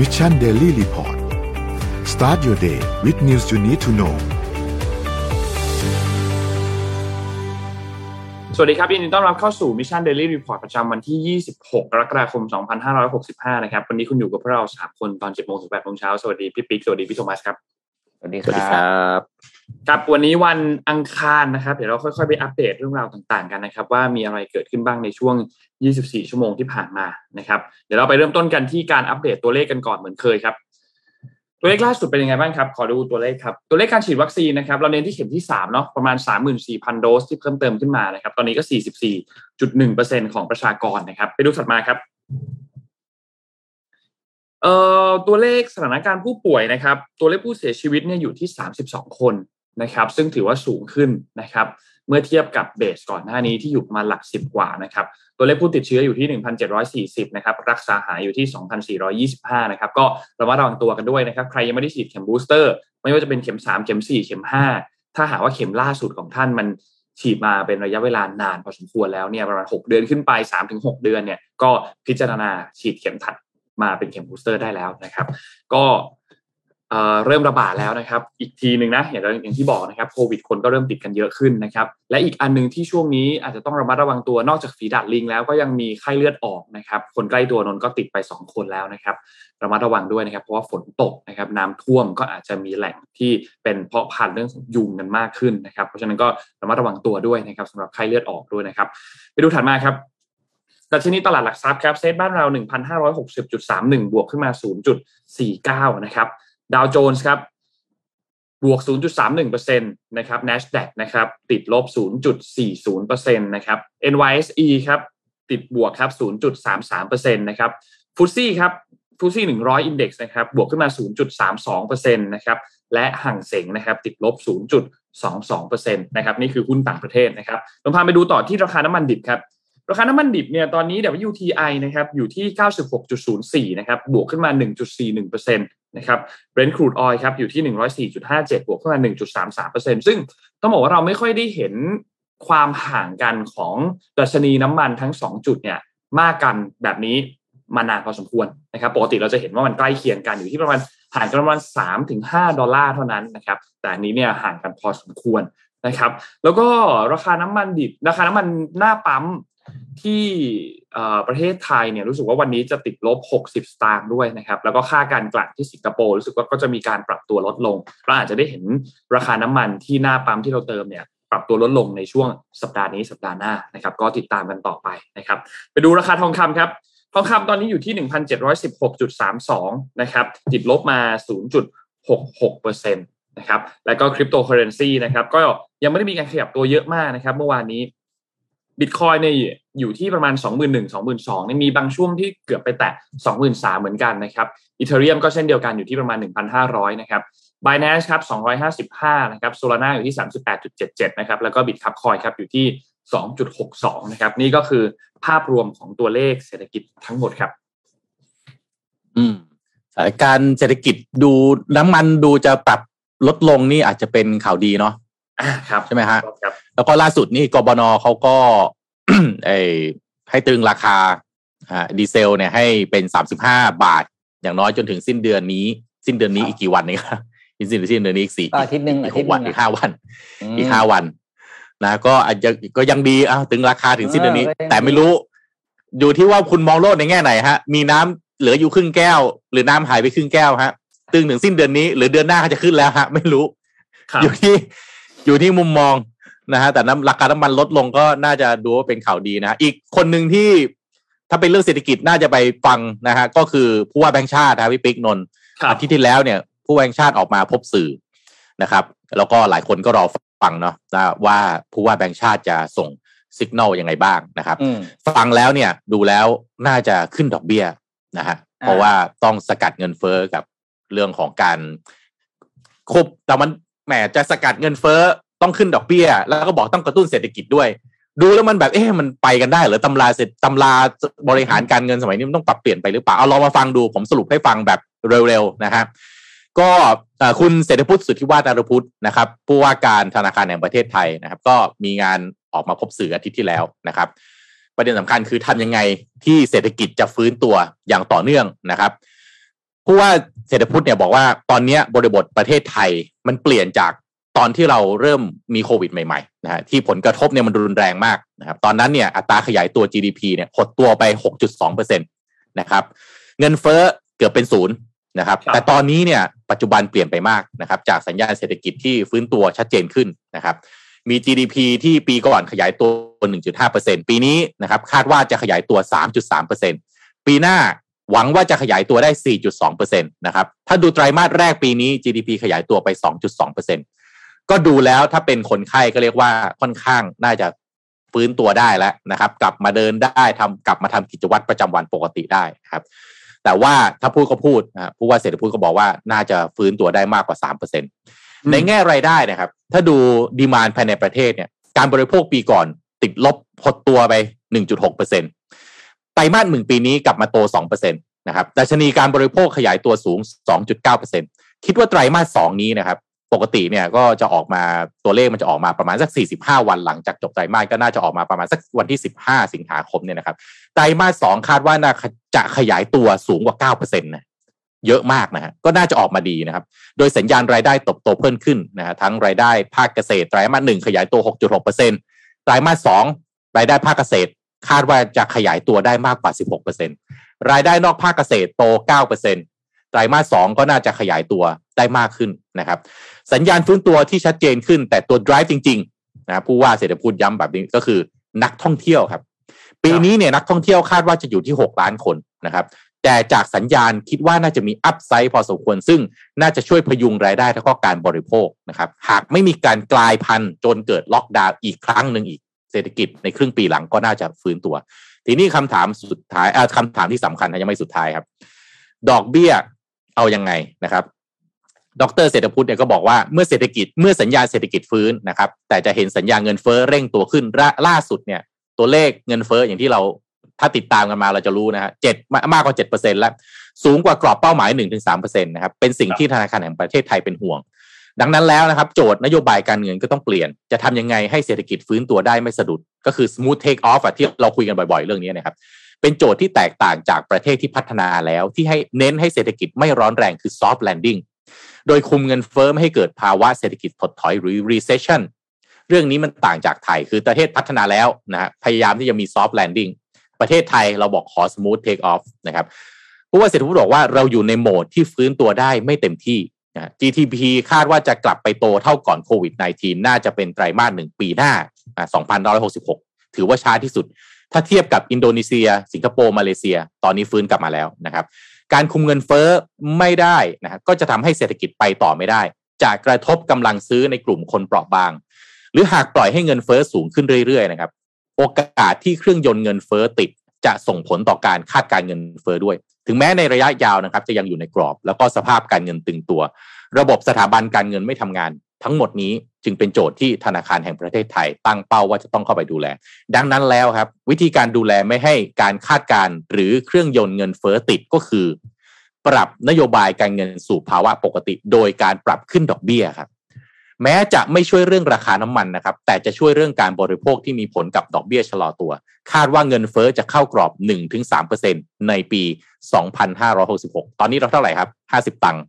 Mission Daily Report start your day with news you need to know สวัสดีครับยินดีต้อนรับเข้าสู่ Mission Daily Report ประจำวันที่ 26 กรกฎาคม 2565 นะครับ วันนี้คุณอยู่กับพวกเรา 3 คนตอน7โมงถึง8โมงเช้า สวัสดีพี่ปิ๊ก สวัสดีพี่โทมัสครับสวัสดีสวัสดีครับครับวันนี้วันอังคารนะครับ เดี๋ยวเราค่อยๆไปอัปเดตเรื่องราวต่างๆกันนะครับ ว่ามีอะไรเกิดขึ้นบ้างในช่วง 24 ชั่วโมงที่ผ่านมานะครับ เดี๋ยวเราไปเริ่มต้นกันที่การอัปเดตตัวเลขกันก่อนเหมือนเคยครับ ตัวเลขล่าสุดเป็นยังไงบ้างครับ ขอดูตัวเลขครับ ตัวเลขการฉีดวัคซีนนะครับ เราเน้นที่เข็มที่3เนาะ ประมาณ 34,000 โดสที่เพิ่มเติมขึ้นมานะครับ ตอนนี้ก็ 44.1%ของประชากรนะครับ ไปดูถัดมาครับเอ่อตัวเลขสถานการณ์ผู้ป่วยนะครับ ตัวเลขผู้เสียชีวิตเนี่ยอยู่ที่ 32 คนนะครับ ซึ่งถือว่าสูงขึ้นนะครับ เมื่อเทียบกับ base ก่อนหน้านี้ที่อยู่ประมาณหลักสิบกว่านะครับ ตัวเลขผู้ติดเชื้ออยู่ที่ 1,740 นะครับ รักษาหายอยู่ที่ 2,425 นะครับ ก็ระมัดระวังตัวกันด้วยนะครับ ใครยังไม่ได้ฉีดเข็ม booster ไม่ว่าจะเป็นเข็ม 3 เข็ม 4 เข็ม 5 ถ้าหากว่าเข็มล่าสุดของท่านมันฉีดมาเป็นระยะเวลานานพอสมควรแล้วเนี่ยประมาณ 6 เดือนขึ้นไป 3-6 เดือนเนี่ยก็พิจารณาฉีดเข็มถัดมาเป็นเข็ม booster ได้แล้วนะครับ ก็ เริ่มระบาดแล้วนะครับ อีกทีหนึ่งนะอย่างที่บอกนะครับโควิดคนก็เริ่มติดกันเยอะขึ้นนะครับ และอีกอันนึงที่ช่วงนี้อาจจะต้องระมัดระวังตัวนอกจากฝีดาดลิงแล้วก็ยังมีไข้เลือดออกนะครับ คนใกล้ตัวนนก็ติดไป 2 คนแล้วนะครับ ระมัดระวังด้วยนะครับ เพราะว่าฝนตกนะครับ น้ำท่วมก็อาจจะมีแหล่งที่เป็นเพาะพันธุ์เรื่องของยุงกันมากขึ้นนะครับ เพราะฉะนั้นก็ระมัดระวังตัวด้วยนะครับสำหรับไข้เลือดออกด้วยนะครับ ไปดูถัดมาครับดัชนีตลาดหลักทรัพย์ครับเซ็ตบ้านเรา 1,560.31 บวกขึ้นมา 0.49 นะครับ ดาวโจนส์ครับบวก 0.31%นะครับ NASDAQ นะครับ ติดลบ 0.40%นะครับ NYSE ครับ ติดบวกครับ 0.33%นะครับฟุตซี่ครับฟุตซี่100 Index นะครับ บวกขึ้นมา 0.32%นะครับ และห่างเสงนะครับ ติดลบ 0.22%นะครับ นี่คือหุ้นต่างประเทศนะครับเราพาไปดูต่อที่ราคาน้ำมันดิบครับ ราคาน้ำมันดิบเนี่ยตอนนี้ WTI นะครับอยู่ที่ 96.04 นะครับบวกขึ้นมา 1.41%นะครับ Brent crude oil ครับอยู่ที่ 104.57 บวกขึ้นมา 1.33%ซึ่งต้องบอกว่าเราไม่ค่อยได้เห็นความห่างกันของดัชนีน้ำมันทั้ง 2 จุดเนี่ยมากกันแบบนี้มานานพอสมควรนะครับปกติเราจะเห็นว่ามันใกล้เคียงกันอยู่ที่ประมาณห่างกันประมาณ3-5 ดอลลาร์เท่านั้นนะครับแต่อันนี้เนี่ยห่างกันพอสมควรนะครับแล้วก็ราคาน้ำมันดิบราคาน้ำมันหน้าปั๊ม ที่ประเทศไทยเนี่ยรู้สึกว่าวันนี้จะติดลบ 60 สตางค์ด้วยนะครับ แล้วก็ค่าการกลั่นที่สิงคโปร์รู้สึกว่าก็จะมีการปรับตัวลดลงเราอาจจะได้เห็นราคาน้ำมันที่หน้าปั๊มที่เราเติมเนี่ยปรับตัวลดลงในช่วงสัปดาห์นี้สัปดาห์หน้านะครับ ก็ติดตามกันต่อไปนะครับ ไปดูราคาทองคำครับทองคำตอนนี้อยู่ที่ 1,716.32 นะครับ ติดลบมา 0.66%นะครับ แล้วก็คริปโตเคอเรนซีนะครับ ก็ยังไม่ได้มีการขยับตัวเยอะมากนะครับ เมื่อวานนี้ บิตคอยเนี่ยอยู่ที่ประมาณ 2 1 0 0 0 2 2 0 0 0เนี่ยมีบางช่วงที่เกือบไปแตะ 23,000 เหมือนกันนะครับอีเทเรียมก็เช่นเดียวกันอยู่ที่ประมาณ 1,500 นะครับบ i น a n c e ครับ 255 นะครับโซลาร่าอยู่ที่ 38.77 นะครับ แล้วก็บิตคับคอยครับ อยู่ที่ 2.62 นะครับ นี่ก็คือภาพรวมของตัวเลขเศรษฐกิจทั้งหมดครับ อืมสถานการณ์เศรษฐกิจดูน้ำมันดูจะปรับลดลงนี่อาจจะเป็นข่าวดีเนาะ ครับใช่ไหมฮะครับ แล้วก็ล่าสุดนี่กบนเขาก็ไอให้ตึงราคาดีเซลเนี่ยให้เป็นสามสิบห้าบาท อย่างน้อยจนถึงสิ้นเดือนนี้ สิ้นเดือนนี้อีกกี่วันนี่ครับสิ้นสิ้นเดือนนี้อีกสี่อาทิตย์หนึ่งอีกหกวันอีกห้าวัน อีกห้าวันนะก็อาจจะก็ยังดีอะตึงราคาถึงสิ้นเดือนนี้ แต่ไม่รู้ อยู่ที่ว่าคุณมองโลกในแง่ไหนฮะ มีน้ำเหลืออยู่ครึ่งแก้ว หรือน้ำหายไปครึ่งแก้วฮะ ตึงถึงสิ้นเดือนนี้ หรือเดือนหน้าเขาจะขึ้นแล้วฮะ ไม่รู้ อยู่ที่ อยู่ที่มุมมองนะฮะแต่น้ำราคาน้ำมันลดลงก็น่าจะดูว่าเป็นข่าวดีนะอีกคนหนึ่งที่ถ้าเป็นเรื่องเศรษฐกิจน่าจะไปฟังนะฮะก็คือผู้ว่าแบงค์ชาตินะพี่ปิ๊กนนท์อาทิตย์ที่แล้วเนี่ย ผู้ว่าแบงค์ชาติออกมาพบสื่อนะครับ แล้วก็หลายคนก็รอฟังเนาะว่าผู้ว่าแบงค์ชาติจะส่งสัญญาณยังไงบ้างนะครับ ฟังแล้วเนี่ยดูแล้วน่าจะขึ้นดอกเบี้ยนะฮะเพราะว่าต้องสกัดเงินเฟ้อกับเรื่องของการควบแต่มัน แหมจะสกัดเงินเฟ้อต้องขึ้นดอกเบี้ย แล้วก็บอกต้องกระตุ้นเศรษฐกิจด้วย ดูแล้วมันแบบเอ๊ะมันไปกันได้หรือตำราเสร็จตำราบริหารการเงินสมัยนี้มันต้องปรับเปลี่ยนไปหรือเปล่าเอาลองมาฟังดูผมสรุปให้ฟังแบบเร็วๆนะครับก็คุณเศรษฐพุทธสุทธิวาฒนารพุทธนะครับผู้ว่าการธนาคารแห่งประเทศไทยนะครับ ก็มีงานออกมาพบสื่ออาทิตย์ที่แล้วนะครับ ประเด็นสำคัญคือทำยังไงที่เศรษฐกิจจะฟื้นตัวอย่างต่อเนื่องนะครับ ผู้ว่าเศรษฐพุทธเนี่ยบอกว่าตอนนี้บริบทประเทศไทยมันเปลี่ยนจากตอนที่เราเริ่มมีโควิดใหม่ๆนะฮะที่ผลกระทบเนี่ยมันรุนแรงมากนะครับตอนนั้นเนี่ยอัตราขยายตัว GDP เนี่ยหดตัวไป 6.2%นะครับเงินเฟ้อเกือบเป็นศูนย์นะครับแต่ตอนนี้เนี่ยปัจจุบันเปลี่ยนไปมากนะครับจากสัญญาณเศรษฐกิจที่ฟื้นตัวชัดเจนขึ้นนะครับมี GDP ที่ปีก่อนขยายตัว 1.5%ปีนี้นะครับคาดว่าจะขยายตัว 3.3%ปีหน้า หวังว่าจะขยายตัวได้ 4.2%นะครับ ถ้าดูไตรมาสแรกปีนี้ GDP ขยายตัวไป 2.2%ก็ดูแล้วถ้าเป็นคนไข้ก็เรียกว่าค่อนข้างน่าจะฟื้นตัวได้แล้วนะครับ กลับมาเดินได้ทำกลับมาทำกิจวัตรประจำวันปกติได้ครับ แต่ว่าถ้าพูดก็พูดนะผู้ว่าเศรษฐพูดก็บอกว่าน่าจะฟื้นตัวได้มากกว่า 3%ในแง่รายได้นะครับ ถ้าดูดีมานภายในประเทศเนี่ย การบริโภคปีก่อนติดลบหดตัวไป 1.6%ไต รมาสหนึ่งปีนี้กลับมาโต2%นะครับดัชนีการบริโภคขยายตัวสูง 2.9%คิดว่าไตรมาสสองนี้นะครับ ปกติเนี่ยก็จะออกมาตัวเลขมันจะออกมาประมาณสัก 45 วันหลังจากจบไตรมาสก็น่าจะออกมาประมาณสักวันที่ 15 สิงหาคมเนี่ยนะครับ ไตรมาสสองคาดว่าน่าจะขยายตัวสูงกว่า9%นะเยอะมากนะฮะก็น่าจะออกมาดีนะครับ โดยสัญญาณรายได้ตบโตเพิ่มขึ้นนะฮะทั้งรายได้ภาคเกษตรไตรมาสหนึ่งขยายตัว 6.6%ไตรมาสสองรายได้ภาคเกษตร คาดว่าจะขยายตัวได้มากกว่า 16%รายได้นอกภาคเกษตรโต 9%ไตรมาสสองก็น่าจะขยายตัวได้มากขึ้นนะครับ สัญญาณฟื้นตัวที่ชัดเจนขึ้น แต่ตัว drive จริงๆนะผู้ว่าเศรษฐพูดย้ำแบบนี้ก็คือนักท่องเที่ยวครับ ปีนี้เนี่ยนักท่องเที่ยวคาดว่าจะอยู่ที่ 6 ล้านคนนะครับแต่จากสัญญาณคิดว่าน่าจะมีอัพไซด์พอสมควร ซึ่งน่าจะช่วยพยุงรายได้แล้วก็การบริโภคนะครับ หากไม่มีการกลายพันธุ์จนเกิดล็อกดาวน์อีกครั้งหนึ่งอีก เศรษฐกิจในครึ่งปีหลังก็น่าจะฟื้นตัว ทีนี้คำถามสุดท้ายคำถามที่สำคัญยังไม่สุดท้ายครับ ดอกเบี้ยเอายังไงนะครับ ดรเศรษฐพุทธเนี่ยก็บอกว่าเมื่อเศรษฐกิจเมื่อสัญญาเศรษฐกิจฟื้นนะครับ แต่จะเห็นสัญญาเงินเฟ้อเร่งตัวขึ้นล่าสุดเนี่ย ตัวเลขเงินเฟ้ออย่างที่เราถ้าติดตามกันมาเราจะรู้นะฮะเจ็ดมากกว่าเจ็ดเปอร์เซ็นแล้ว สูงกว่ากรอบเป้าหมายหนึ่งถึงสามเปอร์เซ็นตนะครับ เป็นสิ่งที่ธนาคารแห่งประเทศไทยเป็นห่วง ดังนั้นแล้วนะครับ โจทย์นโยบายการเงินก็ต้องเปลี่ยน จะทำยังไงให้เศรษฐกิจฟื้นตัวได้ไม่สะดุด ก็คือ smooth take off ที่เราคุยกันบ่อยๆ เรื่องนี้นะครับ เป็นโจทย์ที่แตกต่างจากประเทศที่พัฒนาแล้วที่ให้เน้นให้เศรษฐกิจไม่ร้อนแรงคือ soft landing โดยคุมเงินเฟ้อไม่ให้เกิดภาวะเศรษฐกิจถดถอยหรือ recession เรื่องนี้มันต่างจากไทยคือประเทศพัฒนาแล้วนะฮะพยายามที่จะมี soft landing ประเทศไทยเราบอกขอ smooth take off นะครับผู้ว่าเศรษฐพูดบอกว่าเราอยู่ในโหมดที่ฟื้นตัวได้ไม่เต็มที่ นะ GDP คาดว่าจะกลับไปโตเท่าก่อนโควิด -19 น่าจะเป็นไตรมาสหนึ่งปีหน้า2566 ถือว่าช้าที่สุด ถ้าเทียบกับอินโดนีเซีย สิงคโปร์ มาเลเซีย ตอนนี้ฟื้นกลับมาแล้วนะครับ การคุมเงินเฟ้อไม่ได้นะก็จะทำให้เศรษฐกิจไปต่อไม่ได้ จะกระทบกำลังซื้อในกลุ่มคนเปราะบาง หรือหากปล่อยให้เงินเฟ้อสูงขึ้นเรื่อยๆนะครับ โอกาสที่เครื่องยนต์เงินเฟ้อติดจะส่งผลต่อการคาดการเงินเฟ้อด้วย ถึงแม้ในระยะยาวนะครับ จะยังอยู่ในกรอบ แล้วก็สภาพการเงินตึงตัว ระบบสถาบันการเงินไม่ทำงาน ทั้งหมดนี้จึงเป็นโจทย์ที่ธนาคารแห่งประเทศไทย ตั้งเป้าว่าจะต้องเข้าไปดูแล ดังนั้นแล้วครับ วิธีการดูแลไม่ให้การคาดการหรือเครื่องยนต์เงินเฟ้อติดก็คือ ปรับนโยบายการเงินสู่ภาวะปกติ โดยการปรับขึ้นดอกเบี้ยครับ แม้จะไม่ช่วยเรื่องราคาน้ำมันนะครับ แต่จะช่วยเรื่องการบริโภคที่มีผลกับดอกเบี้ยชะลอตัว คาดว่าเงินเฟอ้อจะเข้ากรอบ 1-3%ในปี 2566 ตอนนี้เราเท่าไหร่ครับ 50 ตังค์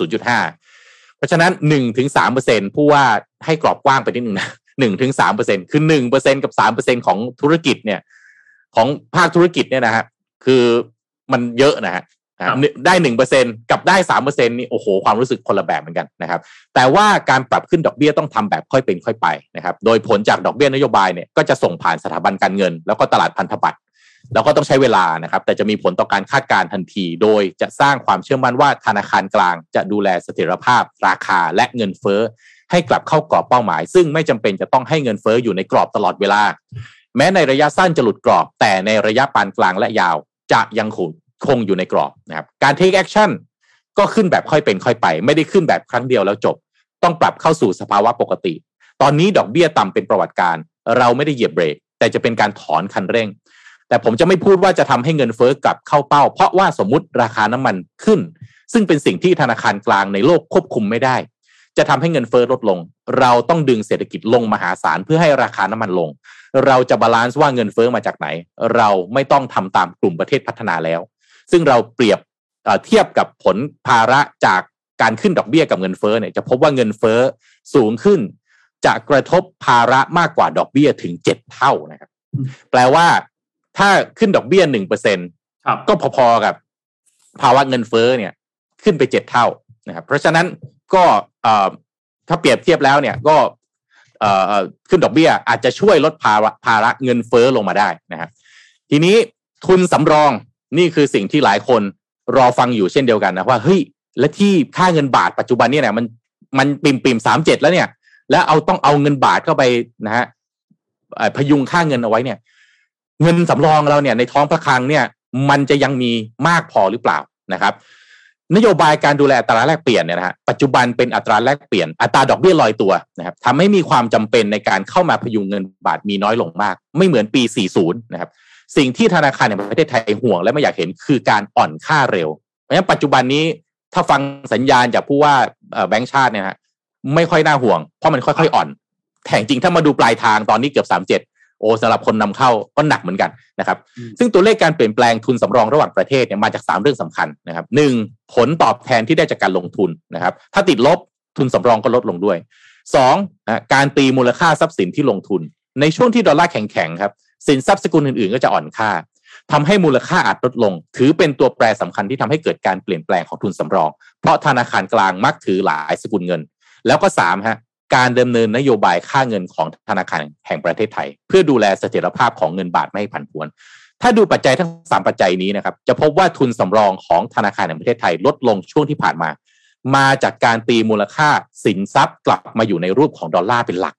0.5 เพราะฉะนั้นหนึ่งถึงสามเปอร์เซ็นผู้ว่าให้กรอบกว้างไปนิดหนึ่งนะหนึ่งถึงสามเปอร์เซ็นคือหนึ่งเปอร์เซ็นกับสามเปอร์เซ็นของธุรกิจเนี่ย ของภาคธุรกิจเนี่ยนะฮะคือมันเยอะนะฮะ ได้หนึ่งเปอร์เซ็นกับได้สามเปอร์เซ็นนี่โอ้โหความรู้สึกคนละแบบเหมือนกันนะครับ แต่ว่าการปรับขึ้นดอกเบี้ยต้องทำแบบค่อยเป็นค่อยไปนะครับ โดยผลจากดอกเบี้ยนโยบายเนี่ยก็จะส่งผ่านสถาบันการเงิน แล้วก็ตลาดพันธบัตรแล้วก็ต้องใช้เวลานะครับ แต่จะมีผลต่อการคาดการทันที โดยจะสร้างความเชื่อมั่นว่าธนาคารกลาง จะดูแลเสถียรภาพ ราคาและเงินเฟ้อ ให้กลับเข้ากรอบเป้าหมาย ซึ่งไม่จำเป็นจะต้องให้เงินเฟ้ออยู่ในกรอบตลอดเวลา แม้ในระยะสั้นจะหลุดกรอบ แต่ในระยะปานกลางและยาว จะยังคง คงอยู่ในกรอบนะครับการ take action ก็ขึ้นแบบค่อยเป็นค่อยไป ไม่ได้ขึ้นแบบครั้งเดียวแล้วจบ ต้องปรับเข้าสู่สภาวะปกติ ตอนนี้ดอกเบี้ยต่ำเป็นประวัติการ เราไม่ได้เหยียบเบรก แต่จะเป็นการถอนคันเร่ง แต่ผมจะไม่พูดว่าจะทำให้เงินเฟ้อกลับเข้าเป้า เพราะว่าสมมติราคาน้ำมันขึ้น ซึ่งเป็นสิ่งที่ธนาคารกลางในโลกควบคุมไม่ได้ จะทำให้เงินเฟอ้อลดลง เราต้องดึงเศรษฐกิจลงมหาศาลเพื่อให้ราคาน้ำมันลง เราจะ balance ว่าเงินเฟ้อมาจากไหน เราไม่ต้องทำตามกลุ่มประเทศพัฒนาแล้ว ซึ่งเราเปรียบเทียบกับผลภาระจากการขึ้นดอกเบี้ยกับเงินเฟ้อเนี่ยจะพบว่าเงินเฟ้อสูงขึ้น จะกระทบภาระมากกว่าดอกเบี้ยถึงเจ็ดเท่านะครับ แปลว่า ถ้าขึ้นดอกเบี้ยหนึ่งเปอร์เซ็นก็พอๆกับ ภาวะเงินเฟ้อเนี่ย ขึ้นไปเจ็ดเท่านะครับ เพราะฉะนั้นก็ถ้าเปรียบเทียบแล้วเนี่ยก็ขึ้นดอกเบี้ยอาจจะช่วยลดภาระภาระเงินเฟ้อลงมาได้นะครับทีนี้ทุนสำรอง นี่คือสิ่งที่หลายคนรอฟังอยู่เช่นเดียวกันนะว่าเฮ้ยและที่ค่าเงินบาทปัจจุบันเนี่ยมันมันปิ่มปิ่มสามเจ็ดแล้วเนี่ย แล้วเอาต้องเอาเงินบาทเข้าไปนะฮะพยุงค่าเงินเอาไว้เนี่ย เงินสำรองเราเนี่ยในท้องพระคลังเนี่ย มันจะยังมีมากพอหรือเปล่านะครับ นโยบายการดูแลอัตราแลกเปลี่ยนเนี่ยนะฮะปัจจุบันเป็นอัตราแลกเปลี่ยนอัตราดอกเบี้ยลอยตัวนะครับทำให้มีความจำเป็นในการเข้ามาพยุงเงินบาทมีน้อยลงมาก ไม่เหมือนปี 40 นะครับ สิ่งที่ธนาคารแห่งประเทศไทยห่วง และไม่อยากเห็นคือการอ่อนค่าเร็ว เพราะฉะนั้นปัจจุบันนี้ถ้าฟังสัญญาณจากผู้ว่าแบงค์ชาติเนี่ยฮะไม่ค่อยน่าห่วง เพราะมันค่อยๆอ่อนแต่จริงถ้ามาดูปลายทางตอนนี้เกือบสามเจ็ดโอ้สำหรับคนนำเข้าก็หนักเหมือนกันนะครับ ซึ่งตัวเลขการเปลี่ยนแปลงทุนสำรองระหว่างประเทศเนี่ยมาจากสามเรื่องสำคัญนะครับหนึ่งผลตอบแทนที่ได้จากการลงทุนนะครับ ถ้าติดลบทุนสำรองก็ลดลงด้วยสองการตีมูลค่าทรัพย์สินที่ลงทุน ในช่วงที่ดอลลาร์แข็งๆครับ สินทรัพย์สกุลอื่นๆ ก็จะอ่อนค่าทำให้มูลค่าอาจลดลง ถือเป็นตัวแปรสำคัญที่ทำให้เกิดการเปลี่ยนแปลงของทุนสำรอง เพราะธนาคารกลางมักถือหลายสกุลเงิน แล้วก็สามฮะการดำเนินนโยบายค่าเงินของธนาคารแห่งประเทศไทย เพื่อดูแลเสถียรภาพของเงินบาทไม่ให้ผันผวน ถ้าดูปัจจัยทั้งสามปัจจัยนี้นะครับ จะพบว่าทุนสำรองของธนาคารแห่งประเทศไทยลดลงช่วงที่ผ่านมา มาจากการตีมูลค่าสินทรัพย์กลับมาอยู่ในรูปของดอลลาร์เป็นหลัก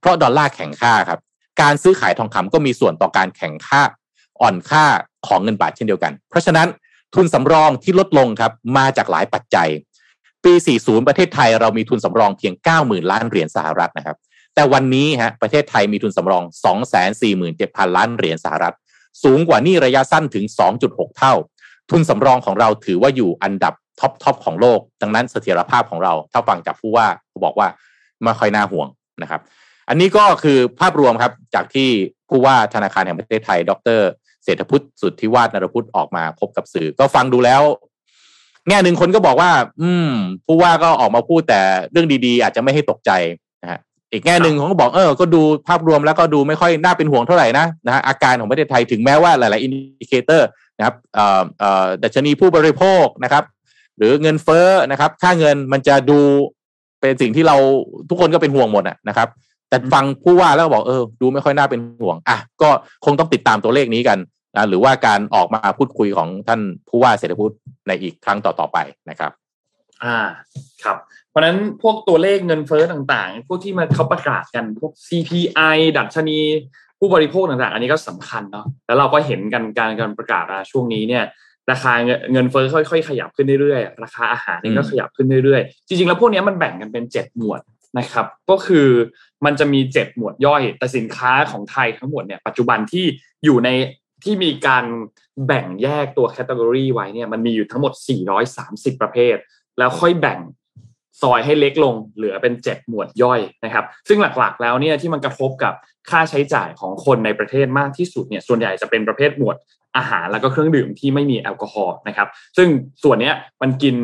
เพราะดอลลาร์แข็งค่าครับ การซื้อขายทองคำก็มีส่วนต่อการแข่งค่าอ่อนค่าของเงินบาทเช่นเดียวกัน เพราะฉะนั้นทุนสำรองที่ลดลงครับมาจากหลายปัจจัย ปี 40 ประเทศไทยเรามีทุนสำรองเพียง 90,000 ล้านเหรียญสหรัฐนะครับ แต่วันนี้ฮะประเทศไทยมีทุนสำรอง 247,000 ล้านเหรียญสหรัฐ สูงกว่านี่ระยะสั้นถึง 2.6 เท่า ทุนสำรองของเราถือว่าอยู่อันดับท็อปทอปของโลก ดังนั้นเสถียรภาพของเราถ้าฟังจากผู้ว่าบอกว่าไม่ค่อยน่าห่วงนะครับ อันนี้ก็คือภาพรวมครับจากที่ผู้ว่าธนาคารแห่งประเทศไทย ดร.เศรษฐพุฒิ สุทธิวาทนฤพุฒิออกมาพบกับสื่อ ก็ฟังดูแล้ว แง่หนึ่งคนก็บอกว่า อืม ผู้ว่าก็ออกมาพูดแต่เรื่องดีๆ อาจจะไม่ให้ตกใจนะฮะอีกแง่หนึ่งเขาก็บอกเออก็ดูภาพรวมแล้วก็ดูไม่ค่อยน่าเป็นห่วงเท่าไหร่นะนะฮะอาการของประเทศไทยถึงแม้ว่าหลายๆอินดิเคเตอร์นะครับเอ่อเอ่อดัชนีผู้บริโภคนะครับ หรือเงินเฟ้อนะครับ ค่าเงินมันจะดูเป็นสิ่งที่เราทุกคนก็เป็นห่วงหมดนะครับ แต่ฟังผู้ว่าแล้วบอกเออดูไม่ค่อยน่าเป็นห่วงอะก็คงต้องติดตามตัวเลขนี้กันนะหรือว่าการออกมาพูดคุยของท่านผู้ว่าเศรษฐพุทธในอีกครั้งต่อๆไปนะครับ อ่าครับ เพราะฉะนั้นพวกตัวเลขเงินเฟ้อต่างๆ พวกที่มาเขาประกาศกันพวก CPI ดัชนีผู้บริโภคต่างๆ อันนี้ก็สำคัญเนาะแล้วเราก็เห็นกันการการประกาศช่วงนี้เนี่ยราคาเงินเฟ้อค่อยๆ ขยับขึ้นเรื่อยๆ ราคาอาหารนี่ก็ขยับขึ้นเรื่อยๆ จริงๆ แล้วพวกนี้มันแบ่งกันเป็นเจ็ดหมวดนะครับ ก็คือ มันจะมีเจ็ดหมวดย่อย แต่สินค้าของไทยทั้งหมดเนี่ยปัจจุบันที่อยู่ในที่มีการแบ่งแยกตัวแคตตากรีไว้เนี่ยมันมีอยู่ทั้งหมด 430 ประเภท แล้วค่อยแบ่งซอยให้เล็กลงเหลือเป็น 7 หมวดย่อยนะครับ ซึ่งหลักๆแล้วเนี่ยที่มันกระทบกับค่าใช้จ่ายของคนในประเทศมากที่สุดเนี่ยส่วนใหญ่จะเป็นประเภทหมวดอาหารแล้วก็เครื่องดื่มที่ไม่มีแอลกอฮอล์นะครับ ซึ่งส่วนนี้มันกิน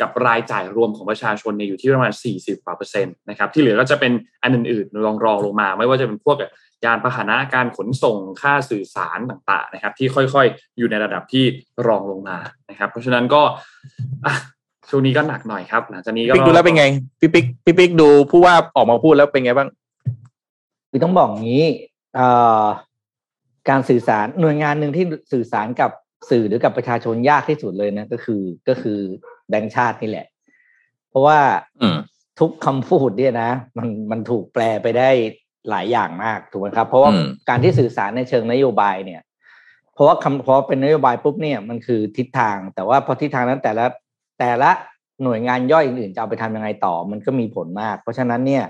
กับรายจ่ายรวมของประชาชนเนี่ยอยู่ที่ประมาณ 40กว่าเปอร์เซ็นต์นะครับที่เหลือก็จะเป็นอันอื่นๆรองรองลงมา ไม่ว่าจะเป็นพวกยานพาหนะการขนส่งค่าสื่อสารต่างๆนะครับ ที่ค่อยๆ อยู่ในระดับที่รองลงมานะครับ เพราะฉะนั้นก็ช่วงนี้ก็หนักหน่อยครับหลังจากนี้ก็ปิ๊กดูแล้วเป็นไงพี่ปิ๊กพี่ปิ๊กดูผู้ว่าออกมาพูดแล้วเป็นไงบ้างคือต้องบอกงี้การสื่อสารหน่วยงานหนึ่งที่สื่อสารกับ สื่อหรือกับประชาชนยากที่สุดเลยนะ ก็คือก็คือแบงค์ชาตินี่แหละ เพราะว่าทุกคำพูดเนี่ยนะ มันมันถูกแปลไปได้หลายอย่างมากถูกไหมครับ เพราะว่าการที่สื่อสารในเชิงนโยบายเนี่ย เพราะว่าคำเพราะเป็นนโยบายปุ๊บเนี่ยมันคือทิศทาง แต่ว่าพอทิศทางนั้นแต่ละแต่ละหน่วยงานย่อยอื่นๆจะเอาไปทำยังไงต่อ มันก็มีผลมาก เพราะฉะนั้นเนี่ย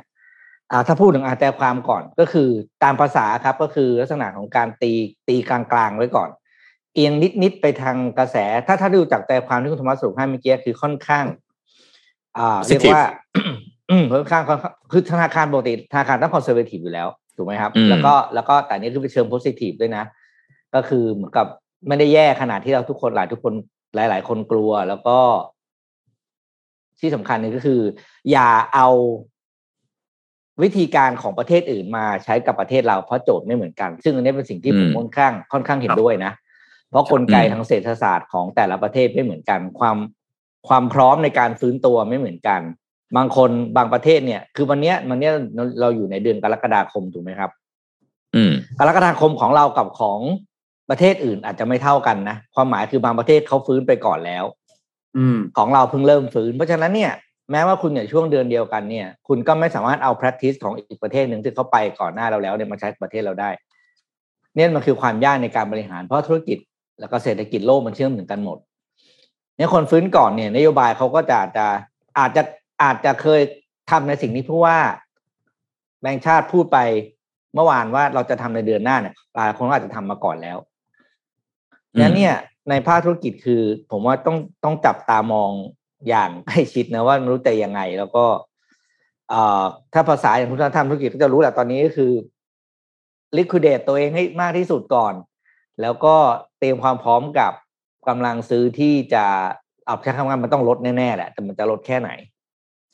ถ้าพูดถึงอาแต่ความก่อนก็คือตามภาษาครับก็คือลักษณะของการตีตีกลางๆไว้ก่อน เอียงนิด ๆ ไปทางกระแส ถ้าถ้าดูจากแต่ความที่คุณธรรมสรุปให้เมื่อกี้คือค่อนข้าง อ่า เรียกว่าอืมค่อนข้างคือธนาคารปกติธนาคารต้องคอนเซอร์เวทีฟอยู่แล้วถูกไหมครับ แล้วก็แล้วก็แต่นี้คือเป็นเชิงโพสิทีฟด้วยนะ ก็คือเหมือนกับไม่ได้แย่ขนาดที่เราทุกคนหลายทุกคนหลาย ๆ คนกลัวแล้วก็ ที่สำคัญนึงก็คือ อย่าเอาวิธีการของประเทศอื่นมาใช้กับประเทศเราเพราะโจทย์ไม่เหมือนกัน ซึ่งอันนี้เป็นสิ่งที่ผมค่อนข้างค่อนข้างเห็นด้วยนะ เพราะกลไกทางเศรษฐศาสตร์ของแต่ละประเทศไม่เหมือนกัน ความความพร้อมในการฟื้นตัวไม่เหมือนกัน บางคนบางประเทศเนี่ย คือวันนี้วันนี้เราอยู่ในเดือนกรกฎาคมถูกไหมครับ อืมกรกฎาคมของเรากับของประเทศอื่นอาจจะไม่เท่ากันนะความหมายคือบางประเทศเขาฟื้นไปก่อนแล้ว อืม ของเราเพิ่งเริ่มฟื้น เพราะฉะนั้นเนี่ยแม้ว่าคุณเนี่ยช่วงเดือนเดียวกันเนี่ย คุณก็ไม่สามารถเอา practice ของอีกประเทศหนึ่งที่เขาไปก่อนหน้าเราแล้วเนี่ยมาใช้ประเทศเราได้ เนี่ยมันคือความยากในการบริหารเพราะธุรกิจ แล้วก็เศรษฐกิจโลกมันเชื่อมถึงกันหมดเนี่ยคนฟื้นก่อนเนี่ย นโยบายเขาก็จะอาจจะอาจจะอาจจะเคยทำในสิ่งนี้เพราะว่าแบงค์ชาติพูดไปเมื่อวานว่าเราจะทำในเดือนหน้าเนี่ยหลายคนอาจจะทำมาก่อนแล้วนั้นเนี่ย ในภาคธุรกิจคือ ผมว่าต้องต้องจับตามองอย่างใกล้ชิดนะว่ามรู้แต่ยังไง แล้วก็เอ่อถ้าภาษาอย่างคุณธรรมธุรกิจก็จะรู้แหละตอนนี้ก็คือ liquidate ตัวเองให้มากที่สุดก่อน แล้วก็เตรียมความพร้อมกับกำลังซื้อที่จะเอาใช้คำว่ามันต้องลดแน่ๆแหละแต่มันจะลดแค่ไหน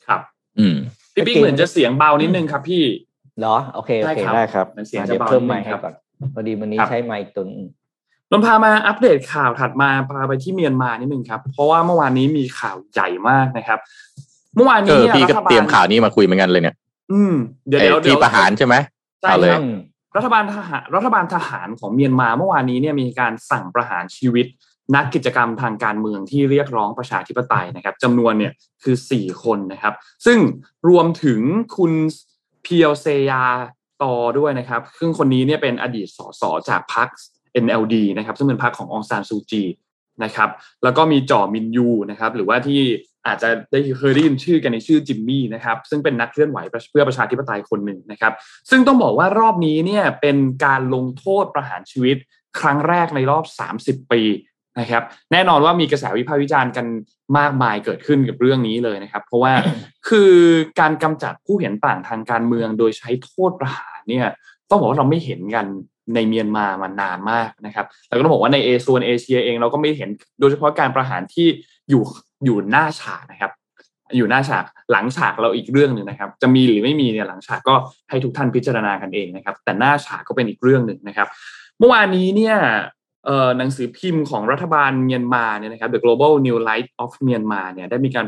ครับ อืมพี่ปิ๊กเหมือนจะเสียงเบานิดนึงครับพี่เหรอโอเคโอเคได้ครับเสียงจะเพิ่มไมค์ให้ก่อนพอดีวันนี้ใช้ไมค์ตัวนนนพามาอัปเดตข่าวถัดมาพาไปที่เมียนมานิดนึงครับ เพราะว่าเมื่อวานนี้มีข่าวใหญ่มากนะครับ เมื่อวานนี้พี่ก็เตรียมข่าวนี้มาคุยเหมือนกันเลยเนี่ย อืม เดี๋ยวเดี๋ยวที่ประหารใช่ไหมใช่เลย รัฐบาลทหารรัฐบาลทหารของเมียนมาเมื่อวานนี้เนี่ยมีการสั่งประหารชีวิต นักกิจกรรมทางการเมืองที่เรียกร้องประชาธิปไตยนะครับจำนวนเนี่ยคือสี่คนนะครับ ซึ่งรวมถึงคุณเพียวเซยาต่อด้วยนะครับ ซึ่งคนนี้เนี่ยเป็นอดีตสสจากพรรค NLD นะครับ ซึ่งเป็นพรรคขององซานซูจีนะครับ แล้วก็มีจ่อมินยูนะครับ หรือว่าที่ อาจจะได้เคยได้ยินชื่อกันในชื่อจิมมี่นะครับซึ่งเป็นนักเคลื่อนไหวเพื่อประชาธิปไตยคนหนึ่งนะครับ ซึ่งต้องบอกว่ารอบนี้เนี่ยเป็นการลงโทษประหารชีวิตครั้งแรกในรอบ 30 ปีนะครับ แน่นอนว่ามีกระแสวิพากษ์วิจารณ์กันมากมายเกิดขึ้นกับเรื่องนี้เลยนะครับ เพราะว่าคือการกำจัดผู้เห็นต่างทางการเมืองโดยใช้โทษประหารเนี่ยต้องบอกว่าเราไม่เห็นกันในเมียนมามานานมากนะครับแล้วก็ต้องบอกว่าในเอส่วนเอเชียเองเราก็ไม่เห็นโดยเฉพาะการประหารที่ อยู่อยู่หน้าฉากนะครับ อยู่หน้าฉากหลังฉากเราอีกเรื่องหนึ่งนะครับ จะมีหรือไม่มีเนี่ยหลังฉากก็ให้ทุกท่านพิจารณากันเองนะครับ แต่หน้าฉากก็เป็นอีกเรื่องหนึ่งนะครับ เมื่อวานนี้เนี่ยหนังสือพิมพ์ของรัฐบาลเมียนมาเนี่ยนะครับ The Global New Light of Myanmar เนี่ยได้มีการ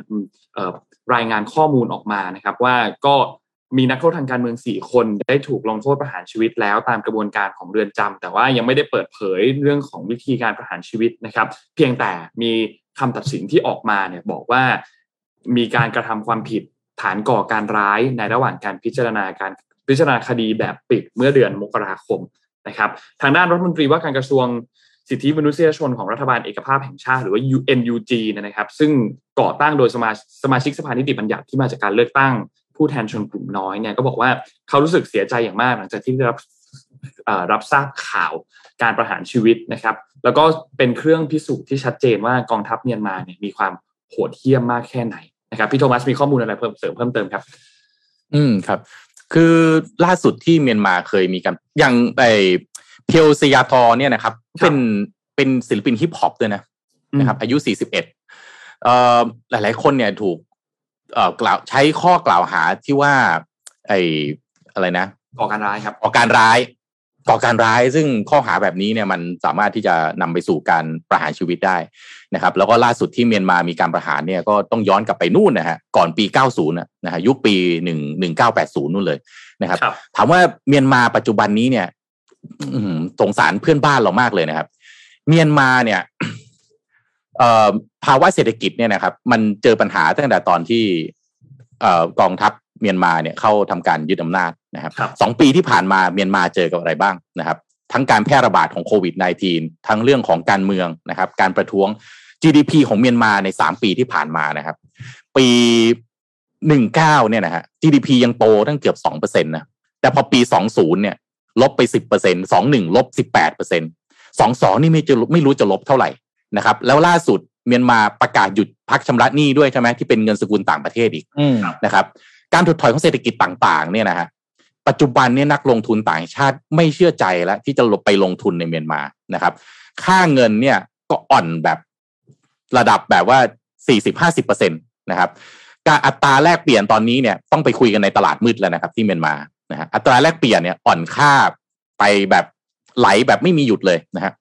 รายงานข้อมูลออกมานะครับ ว่าก็ มีนักโทษทางการเมืองสี่คนได้ถูกลงโทษประหารชีวิตแล้วตามกระบวนการของเรือนจำแต่ว่ายังไม่ได้เปิดเผยเรื่องของวิธีการประหารชีวิตนะครับ เพียงแต่มีคำตัดสินที่ออกมาเนี่ยบอกว่ามีการกระทำความผิดฐานก่อการร้ายในระหว่างการพิจารณาการพิจารณาคดีแบบปิดเมื่อเดือนมกราคมนะครับทางด้านรัฐมนตรีว่าการกระทรวงสิทธิมนุษยชนของรัฐบาลเอกภาพแห่งชาติหรือว่า UNUG นะครับ ซึ่งก่อตั้งโดยสมาสมาชิกสภานิติบัญญัติที่มาจากการเลือกตั้ง ผู้แทนชนกลุ่มน้อยเนี่ยก็บอกว่าเขารู้สึกเสียใจอย่างมากหลังจากที่ได้รับรับทราบข่าวการประหารชีวิตนะครับ แล้วก็เป็นเครื่องพิสูจน์ที่ชัดเจนว่ากองทัพเมียนมาเนี่ยมีความโหดเหี้ยมมากแค่ไหนนะครับพี่โทมัสมีข้อมูลอะไรเพิ่มเสริมเพิ่มเติมครับ อืมครับ คือล่าสุดที่เมียนมาเคยมีการอย่างนายเพียวเซยาตอเนี่ยนะครับ เป็นเป็นศิลปินฮิปฮอปด้วยนะนะครับ อายุสี่สิบเอ็ดเอ่อหลาย ๆ คนเนี่ยถูกเอ่อ กล่าวใช้ข้อกล่าวหาที่ว่า ไอ้อะไรนะก่อการร้ายครับก่อการร้ายก่อการร้ายซึ่งข้อหาแบบนี้เนี่ยมันสามารถที่จะนำไปสู่การประหารชีวิตได้นะครับ แล้วก็ล่าสุดที่เมียนมามีการประหารเนี่ยก็ต้องย้อนกลับไปนู่นนะฮะก่อนปี 90นะฮะยุคปี 1 1980 นู่นเลยนะครับ ถามว่าเมียนมาปัจจุบันนี้เนี่ยสงสารเพื่อนบ้านเรามากเลยนะครับ เมียนมาเนี่ย ภาวะเศรษฐกิจเนี่ยนะครับ มันเจอปัญหาตั้งแต่ตอนที่กองทัพเมียนมาเนี่ยเข้าทำการยึดอำนาจนะครับสองปีที่ผ่านมาเมียนมาเจอกับอะไรบ้างนะครับ ทั้งการแพร่ระบาดของโควิด -19 ทั้งเรื่องของการเมืองนะครับ การประท้วง GDP ของเมียนมาในสามปีที่ผ่านมานะครับ ปีหนึ่งเก้าเนี่ยนะฮะ GDP ยังโตตั้งเกือบสองเปอร์เซ็นต์นะแต่พอปีสองศูนย์เนี่ย ลบไปสิบเปอร์เซ็นสองหนึ่งลบสิบแปดเปอร์เซ็นสองสองนี่ไม่จะไม่รู้จะลบเท่าไหร่ นะครับ แล้วล่าสุดเมียนมาประกาศหยุดพักชำระหนี้ด้วยใช่ไหมที่เป็นเงินสกุลต่างประเทศอีกนะครับ การถดถอยของเศรษฐกิจต่างๆ เนี่ยนะฮะปัจจุบันเนี่ยนักลงทุนต่างชาติไม่เชื่อใจแล้วที่จะลงไปลงทุนในเมียนมานะครับ ค่าเงินเนี่ยก็อ่อนแบบระดับแบบว่าสี่สิบห้าสิบเปอร์เซ็นตนะครับการอัตราแลกเปลี่ยนตอนนี้เนี่ยต้องไปคุยกันในตลาดมืดแล้วนะครับ ที่เมียนมานะฮะอัตราแลกเปลี่ยนเนี่ยอ่อนค่าไปแบบไหลแบบไม่มีหยุดเลยนะฮะ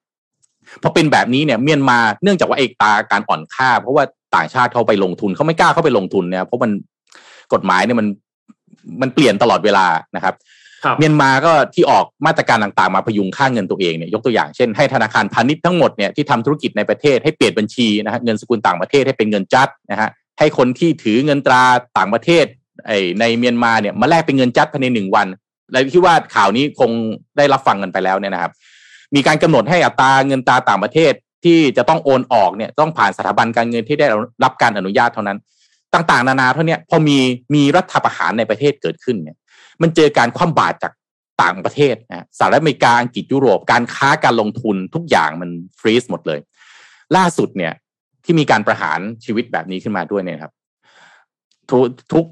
พอเป็นแบบนี้เนี่ยเมียนมาเนื่องจากว่าเอกตาการอ่อนค่า เพราะว่าต่างชาติเขาไปลงทุนเขาไม่กล้าเข้าไปลงทุนเนี่ยเพราะมันกฎหมายเนี่ยมันมันเปลี่ยนตลอดเวลานะครับเมียนมาก็ที่ออกมาตรการต่างๆ มาพยุงค่าเงินตัวเองเนี่ยยกตัวอย่างเช่นให้ธนาคารพาณิชย์ทั้งหมดเนี่ยที่ทำธุรกิจในประเทศให้เปลี่ยนบัญชีนะฮะเงินสกุลต่างประเทศให้เป็นเงินจัดนะฮะให้คนที่ถือเงินตราต่างประเทศไอในเมียนมาเนี่ยมาแลกเป็นเงินจัดภายในหนึ่งวันและคิดว่าข่าวนี้คงได้รับฟังกันไปแล้วเนี่ยนะครับ มีการกำหนดให้อัตราเงินตราต่างประเทศที่จะต้องโอนออกเนี่ยต้องผ่านสถาบันการเงินที่ได้รับการอนุญาตเท่านั้น ต่างๆ นานาเท่านี้พอมีมีรัฐประหารในประเทศเกิดขึ้นเนี่ย มันเจอการคว่ำบาตรจากต่างประเทศนะสหรัฐอเมริกาอังกฤษยุโรปการค้าการลงทุนทุกอย่างมันฟรีซหมดเลย ล่าสุดเนี่ยที่มีการประหารชีวิตแบบนี้ขึ้นมาด้วยเนี่ยครับ ทุก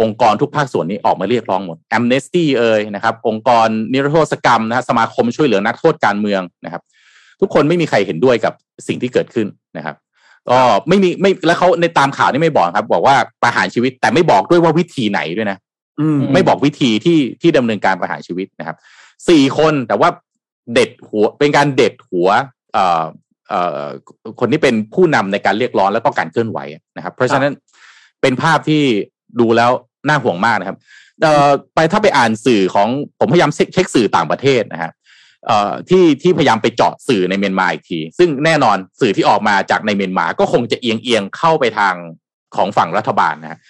องค์กรทุกภาคส่วนนี้ออกมาเรียกร้องหมดแอมเนสตี้เอ่ยนะครับ องค์กรนิรโทษกรรมนะสมาคมช่วยเหลือนักโทษการเมืองนะครับ ทุกคนไม่มีใครเห็นด้วยกับสิ่งที่เกิดขึ้นนะครับก็ไม่มีไม่แล้วเขาในตามข่าวนี่ไม่บอกครับ บอกว่าประหารชีวิตแต่ไม่บอกด้วยว่าวิธีไหนด้วยนะไม่บอกวิธีที่ที่ดำเนินการประหารชีวิตนะครับสี่คนแต่ว่าเด็ดหัวเป็นการเด็ดหัวเอ่อเอ่อคนที่เป็นผู้นำในการเรียกร้องและต้องการเคลื่อนไหวนะครับ เพราะฉะนั้นเป็นภาพที่ ดูแล้วน่าห่วงมากนะครับเอ่อไปถ้าไปอ่านสื่อของผมพยายามเช็คสื่อต่างประเทศนะฮะเอ่อที่ที่พยายามไปเจาะสื่อในเมียนมาอีกที ซึ่งแน่นอนสื่อที่ออกมาจากในเมียนมาก็คงจะเอียงเอียงเข้าไปทางของฝั่งรัฐบาลนะ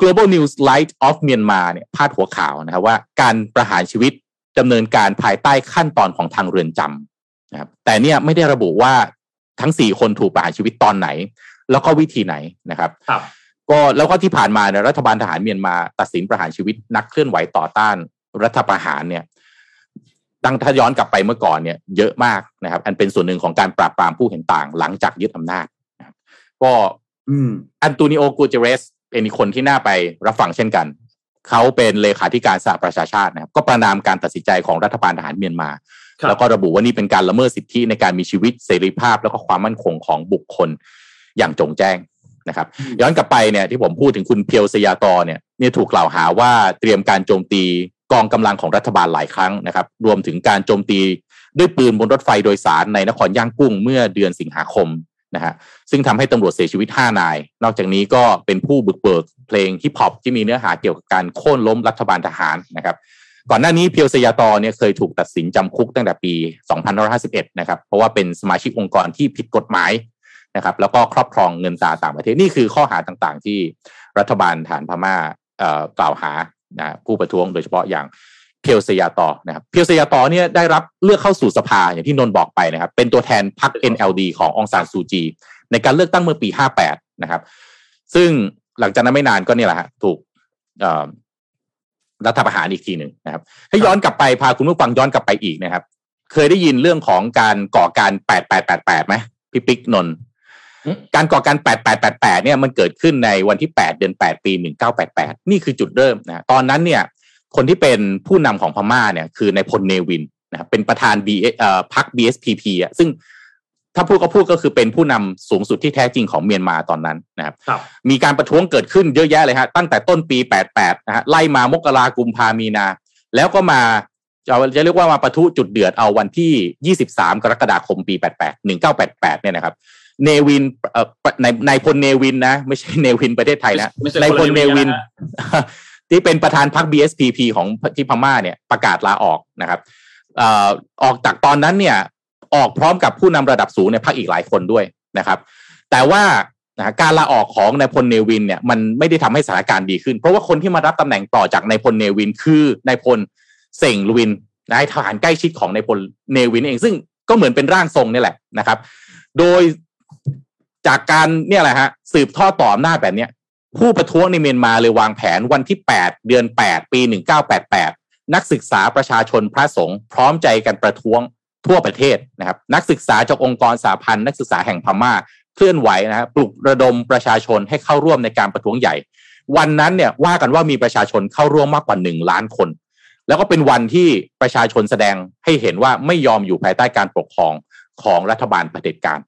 global news light of Myanmar เนี่ยพาดหัวข่าวนะครับว่าการประหารชีวิตดำเนินการภายใต้ขั้นตอนของทางเรือนจำนะครับแต่เนี่ยไม่ได้ระบุว่าทั้งสี่คนถูกประหารชีวิตตอนไหน แล้วก็วิธีไหนนะครับครับ ก็แล้วก็ที่ผ่านมาเนี่ยรัฐบาลทหารเมียนมาตัดสินประหารชีวิตนักเคลื่อนไหวต่อต้านรัฐประหารเนี่ยตั้งถ้าย้อนกลับไปเมื่อก่อนเนี่ยเยอะมากนะครับ อันเป็นส่วนหนึ่งของการปราบปรามผู้เห็นต่างหลังจากยึดอำนาจก็อันโตนิโอกูเจเรสเป็นคนที่น่าไปรับฟังเช่นกัน เขาเป็นเลขาธิการสหประชาชาตินะครับ ก็ประนามการตัดสินใจของรัฐบาลทหารเมียนมา แล้วก็ระบุว่านี่เป็นการละเมิดสิทธิในการมีชีวิตเสรีภาพ แล้วก็ความมั่นคงของบุคคลอย่างโจ่งแจ้ง นะครับ ย้อนกลับไปเนี่ยที่ผมพูดถึงคุณเพียวเซยาตอเนี่ยนี่ถูกกล่าวหาว่าเตรียมการโจมตีกองกำลังของรัฐบาลหลายครั้งนะครับ รวมถึงการโจมตีด้วยปืนบนรถไฟโดยสารในนครย่างกุ้งเมื่อเดือนสิงหาคมนะฮะซึ่งทำให้ตำรวจเสียชีวิต 5 นาย นอกจากนี้ก็เป็นผู้บุกเบิกเพลงฮิปฮอปที่มีเนื้อหาเกี่ยวกับการโค่นล้มรัฐบาลทหารนะครับ ก่อนหน้านี้เพียวเซยาตอเนี่ยเคยถูกตัดสินจำคุกตั้งแต่ปี 2551 นะครับ เพราะว่าเป็นสมาชิกองค์กรที่ผิดกฎหมาย นะครับ แล้วก็ครอบครองเงินตราต่างประเทศนี่คือข้อหาต่างๆ ที่รัฐบาลฐานพม่ากล่าวหานะผู้ประท้วงโดยเฉพาะอย่างเพียวเซียตอนะครับเพียวเซียตอเนี่ยได้รับเลือกเข้าสู่สภาอย่างที่นนบอกไปนะครับ เป็นตัวแทนพรรค NLD ขององซานซูจี ในการเลือกตั้งเมื่อปี 58 นะครับ ซึ่งหลังจากนั้นไม่นานก็เนี่ยแหละฮะถูกรัฐประหารอีกทีหนึ่งนะครับให้ย้อนกลับไปพาคุณผู้ฟังย้อนกลับไปอีกนะครับ เคยได้ยินเรื่องของการก่อการ 8888ไหมพี่ปิ๊กนน การก่อการ 8888 เนี่ยมันเกิดขึ้นในวันที่ 8 เดือน 8 ปี 1988 นี่คือจุดเริ่มนะตอนนั้นเนี่ยคนที่เป็นผู้นำของพม่าเนี่ยคือนายพลเนวินนะครับเป็นประธานบีเอ่อพรรค BSPP อะซึ่งถ้าพูดก็พูดก็คือเป็นผู้นำสูงสุดที่แท้จริงของเมียนมาตอนนั้นนะครับรบมีการประท้วงเกิดขึ้นเยอะแยะเลยฮะตั้งแต่ต้นปี 88 นะฮะไล่มามกรากุมภามีนา แล้วก็มาจะจะเรียกว่ามาประทุจุดเดือดเอาวันที่ 23 กรกฎาคมปี 88 1988 เนี่ยนะครับ เนวินเอ่อในในพลเนวินนะ ไม่ใช่เนวินประเทศไทยนะในพลเนวิน ที่เป็นประธานพรรค BSPP ของที่พม่าเนี่ยประกาศลาออกนะครับออกจากตอนนั้นเนี่ย ออกพร้อมกับผู้นำระดับสูงในพรรคอีกหลายคนด้วยนะครับ แต่ว่าการลาออกของนายพลเนวินเนี่ยมันไม่ได้ทำให้สถานการณ์ดีขึ้น เพราะว่าคนที่มารับตำแหน่งต่อจากนายพลเนวิน คือนายพลเส่งลวินนายทหารใกล้ชิดของนายพลเนวินเองซึ่งก็เหมือนเป็นร่างทรงนี่แหละนะครับ โดย จากการเนี่ยแหละฮะสืบทอดต่ออำนาจแบบเนี้ยผู้ประท้วงในเมียนมาเลยวางแผนวันที่ 8 เดือน 8 ปี 1988 นักศึกษาประชาชนพระสงฆ์พร้อมใจกันประท้วงทั่วประเทศนะครับ นักศึกษาจากองค์กรสาพันธ์นักศึกษาแห่งพม่า เคลื่อนไหวนะครับปลุกระดมประชาชนให้เข้าร่วมในการประท้วงใหญ่ วันนั้นเนี่ยว่ากันว่ามีประชาชนเข้าร่วมมากกว่าหนึ่งล้านคน แล้วก็เป็นวันที่ประชาชนแสดงให้เห็นว่าไม่ยอมอยู่ภายใต้การปกครองของรัฐบาลเผด็จการ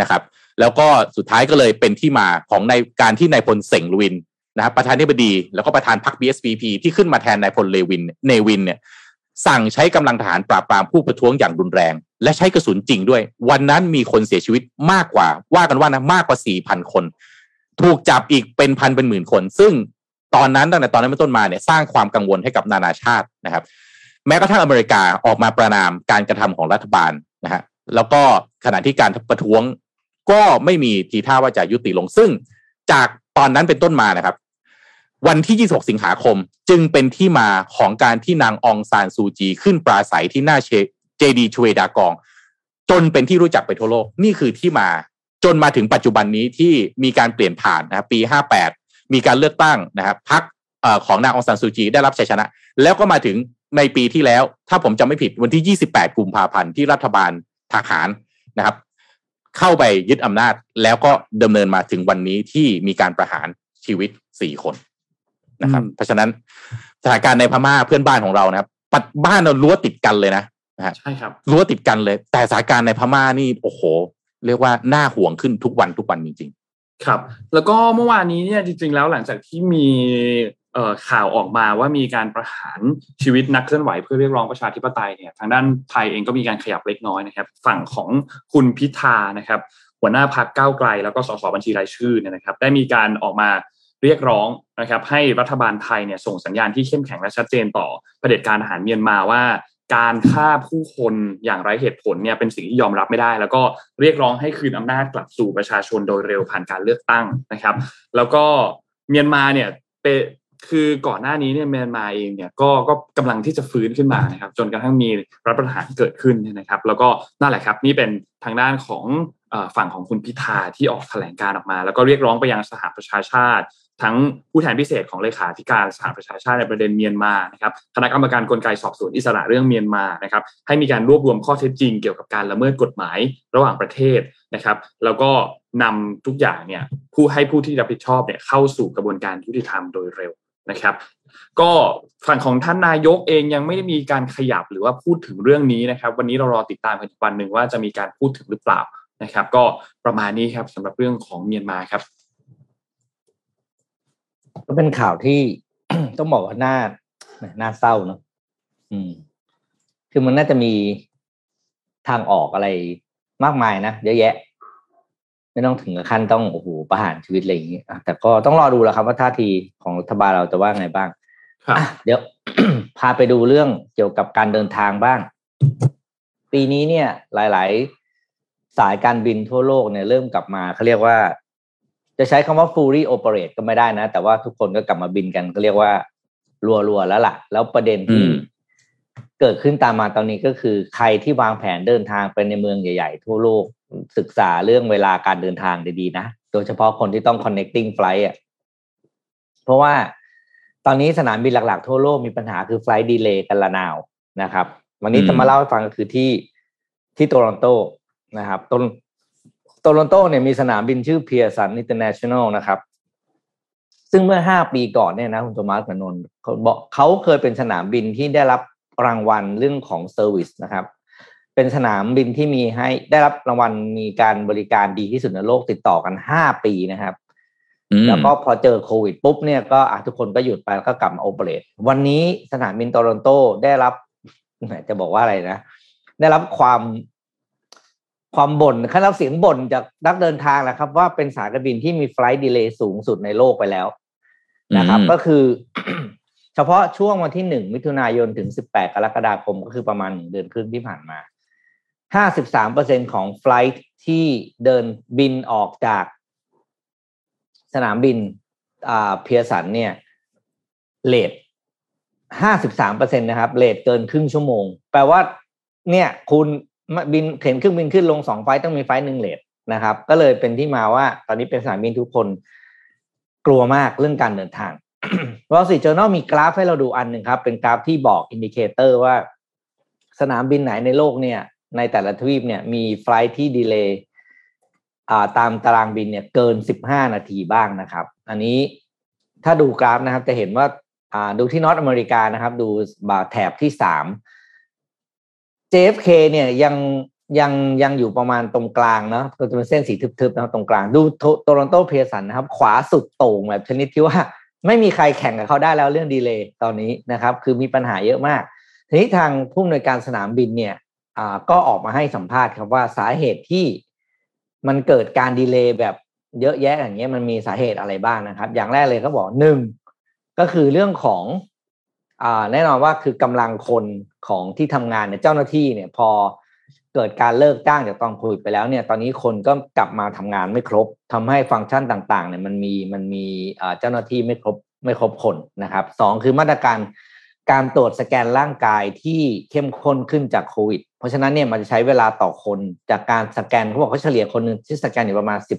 นะครับ แล้วก็สุดท้ายก็เลยเป็นที่มาของในการที่นายพลเสงลุวินนะครับประธานธิบดี แล้วก็ประธานพรรค BSPP ที่ขึ้นมาแทนนายพลเลวินเนวินเนี่ยสั่งใช้กำลังทหารปราบปรามผู้ประท้วงอย่างรุนแรง และใช้กระสุนจริงด้วย วันนั้นมีคนเสียชีวิตมากกว่า ว่ากันว่านะมากกว่าสี่พันคน ถูกจับอีกเป็นพันเป็นหมื่นคน ซึ่งตอนนั้นตั้งแต่ตอนนั้นเป็นต้นมาเนี่ยสร้างความกังวลให้กับนานาชาตินะครับ แม้กระทั่งอเมริกาออกมาประนามการกระทำของรัฐบาลนะฮะแล้วก็ขณะที่การประท้วง ก็ไม่มีทีท่าว่าจะยุติลงซึ่ง จากตอนนั้นเป็นต้นมานะครับ วันที่ 26 สิงหาคมจึงเป็นที่มาของการที่นางองซานซูจีขึ้นปราศัยที่หน้าเจดีชเวดากอง จนเป็นที่รู้จักไปทั่วโลก นี่คือที่มาจนมาถึงปัจจุบันนี้ที่มีการเปลี่ยนผ่านนะครับปี 58 มีการเลือกตั้งนะครับพักของนางองซานซูจีได้รับชัยชนะ แล้วก็มาถึงในปีที่แล้ว ถ้าผมจำไม่ผิดวันที่ 28 กุมภาพันธ์ที่รัฐบาลทหารนะครับ เข้าไปยึดอำนาจแล้วก็ดำเนินมาถึงวันนี้ที่มีการประหารชีวิตสี่คนนะครับ เพราะฉะนั้นสถานการณ์ในพม่าเพื่อนบ้านของเรานะครับปัดบ้านเรารั้วติดกันเลยนะนะฮะใช่ครับรั้วติดกันเลย แต่สถานการณ์ในพม่านี่โอ้โห เรียกว่าน่าห่วงขึ้นทุกวันทุกวันจริง ๆ ครับ แล้วก็เมื่อวานนี้เนี่ยจริง ๆ แล้วหลังจากที่มี ข่าวออกมาว่ามีการประหารชีวิตนักเคลื่อนไหวเพื่อเรียกร้องประชาธิปไตยเนี่ยทางด้านไทยเองก็มีการขยับเล็กน้อยนะครับ ฝั่งของคุณพิธานะครับ หัวหน้าพักก้าวไกล แล้วก็สสบัญชีรายชื่อเนี่ยนะครับ ได้มีการออกมาเรียกร้องนะครับ ให้รัฐบาลไทยเนี่ยส่งสัญญาณที่เข้มแข็งและชัดเจนต่อเผด็จการทหารเมียนมาว่า การฆ่าผู้คนอย่างไร้เหตุผลเนี่ยเป็นสิ่งที่ยอมรับไม่ได้ แล้วก็เรียกร้องให้คืนอำนาจกลับสู่ประชาชนโดยเร็วผ่านการเลือกตั้งนะครับ แล้วก็เมียนมาเนี่ยเป็ คือก่อนหน้านี้เนี่ยเมียนมาเองเนี่ยก็ก็กำลังที่จะฟื้นขึ้นมานะครับ จนกระทั่งมีรัฐประหารเกิดขึ้นนะครับ แล้วก็นั่นแหละครับนี่เป็นทางด้านของฝั่งของคุณพิธาที่ออกแถลงการออกมา แล้วก็เรียกร้องไปยังสหประชาชาติ ทั้งผู้แทนพิเศษของเลขาธิการสหประชาชาติในประเด็นเมียนมานะครับคณะกรรมการกลไกสอบสวนอิสระเรื่องเมียนมานะครับ ให้มีการรวบรวมข้อเท็จจริงเกี่ยวกับการละเมิดกฎหมายระหว่างประเทศนะครับ แล้วก็นำทุกอย่างเนี่ยผู้ให้ผู้ที่รับผิดชอบเนี่ยเข้าสู่กระบวนการยุติธรรมโดยเร็ว นะครับ ก็ฝั่งของท่านนายกเองยังไม่ได้มีการขยับหรือว่าพูดถึงเรื่องนี้นะครับ วันนี้เรารอติดตามกันอีกวันหนึ่งว่าจะมีการพูดถึงหรือเปล่านะครับ ก็ประมาณนี้ครับสำหรับเรื่องของเมียนมาครับ ก็เป็นข่าวที่ต้องบอกว่าน่าน่าเศร้าเนาะอืม คือมันน่าจะมีทางออกอะไรมากมายนะเยอะแยะ ไม่ต้องถึงกับขั้นต้องโอ้โหประหารชีวิตอะไรอย่างนี้แต่ก็ต้องรอดูแหละครับว่าท่าทีของรัฐบาลเราจะว่าไงบ้างเดี๋ยวพาไปดูเรื่องเกี่ยวกับการเดินทางบ้าง ปีนี้เนี่ย หลาย ๆ สายการบินทั่วโลกเนี่ยเริ่มกลับมาเขาเรียกว่า จะใช้คำว่า fully operate ก็ไม่ได้นะ แต่ว่าทุกคนก็กลับมาบินกันก็เรียกว่ารัวๆแล้วล่ะ แล้วประเด็นที่เกิดขึ้นตามมาตอนนี้ก็คือ ใครที่วางแผนเดินทางไปในเมืองใหญ่ ๆ ทั่วโลก ศึกษาเรื่องเวลาการเดินทางดีๆนะ โดยเฉพาะคนที่ต้อง connecting flight อะเพราะว่าตอนนี้สนามบินหลัก ๆ ทั่วโลกมีปัญหาคือ flight delay กันระนาวนะครับ วันนี้จะมาเล่าให้ฟังก็คือที่ที่โตรอนโตนะครับโตโตรอนโตเนี่ยมีสนามบินชื่อ Pearson International นะครับ ซึ่งเมื่อห้าปีก่อนเนี่ยนะคุณโทมัสกับนนท์เขาบอกเขาเคยเป็นสนามบินที่ได้รับรางวัลเรื่องของ service นะครับ เป็นสนามบินที่มีให้ได้รับรางวัลมีการบริการดีที่สุดในโลกติดต่อกันห้าปีนะครับ แล้วก็พอเจอโควิดปุ๊บเนี่ยก็ทุกคนก็หยุดไปแล้วก็กลับมา operate วันนี้สนามบินโตรอนโตได้รับจะบอกว่าอะไรนะ ได้รับความความบ่นขั้นรับเสียงบ่นจากนักเดินทางแหละครับ ว่าเป็นสายการบินที่มี flight delay สูงสุดในโลกไปแล้วนะครับ ก็คือ เฉพาะช่วงวันที่หนึ่งมิถุนายนถึงสิบแปดกรกฎาคมก็คือประมาณหนึ่งเดือนครึ่งที่ผ่านมา ห้าสิบสามเปอร์เซ็นต์ของ flight ที่เดินบินออกจากสนามบินอ่า Pearson เนี่ย late ห้าสิบสามเปอร์เซ็นต์นะครับ late เกินครึ่งชั่วโมง แปลว่า เนี่ยคุณบินเข็นเครื่องบินขึ้นลงสองไฟต้องมี flight หนึ่ง late นะครับ ก็เลยเป็นที่มาว่า ตอนนี้เป็นสนามบินทุกคนกลัวมากเรื่องการเดินทาง Wall Street Journal มีกราฟให้เราดูอันหนึ่งครับ เป็นกราฟที่บอก indicator ว่า สนามบินไหนในโลกเนี่ย ในแต่ละทวีปเนี่ยมี flight ที่ delay ตามตารางบินเนี่ยเกิน 15 นาทีบ้างนะครับ อันนี้ถ้าดูกราฟนะครับจะเห็นว่าดูที่ North America นะครับ ดูบาแถบที่3 JFK เนี่ยยังยังยังอยู่ประมาณตรงกลางเนาะก็จะเป็นเส้นสีทึบๆนะตรงกลาง ดูโตลอนโตเพสันนะครับ ขวาสุดโต่งแบบชนิดที่ว่าไม่มีใครแข่งกับเขาได้แล้วเรื่องดีเลย์ตอนนี้นะครับ คือมีปัญหาเยอะมาก ทีนี้ทางผู้อำนวยการสนามบินเนี่ย อ่าก็ออกมาให้สัมภาษณ์ครับว่าสาเหตุที่มันเกิดการดีเลย์แบบเยอะแยะอย่างเงี้ยมันมีสาเหตุอะไรบ้างนะครับ อย่างแรกเลยเขาบอกหนึ่งก็คือเรื่องของอ่าแน่นอนว่าคือกำลังคนของที่ทำงานเนี่ยเจ้าหน้าที่เนี่ยพอเกิดการเลิกจ้างจากตอนโควิดไปแล้วเนี่ย ตอนนี้คนก็กลับมาทำงานไม่ครบทำให้ฟังก์ชันต่างๆเนี่ยมันมีมันมีเจ้าหน้าที่ไม่ครบไม่ครบคนนะครับสองคือมาตรการ การตรวจสแกนร่างกายที่เข้มข้นขึ้นจากโควิด เพราะฉะนั้นเนี่ยมันจะใช้เวลาต่อคนจากการสแกนเขาบอกเขาเฉลี่ยคนหนึ่งที่สแกนอยู่ประมาณสิบ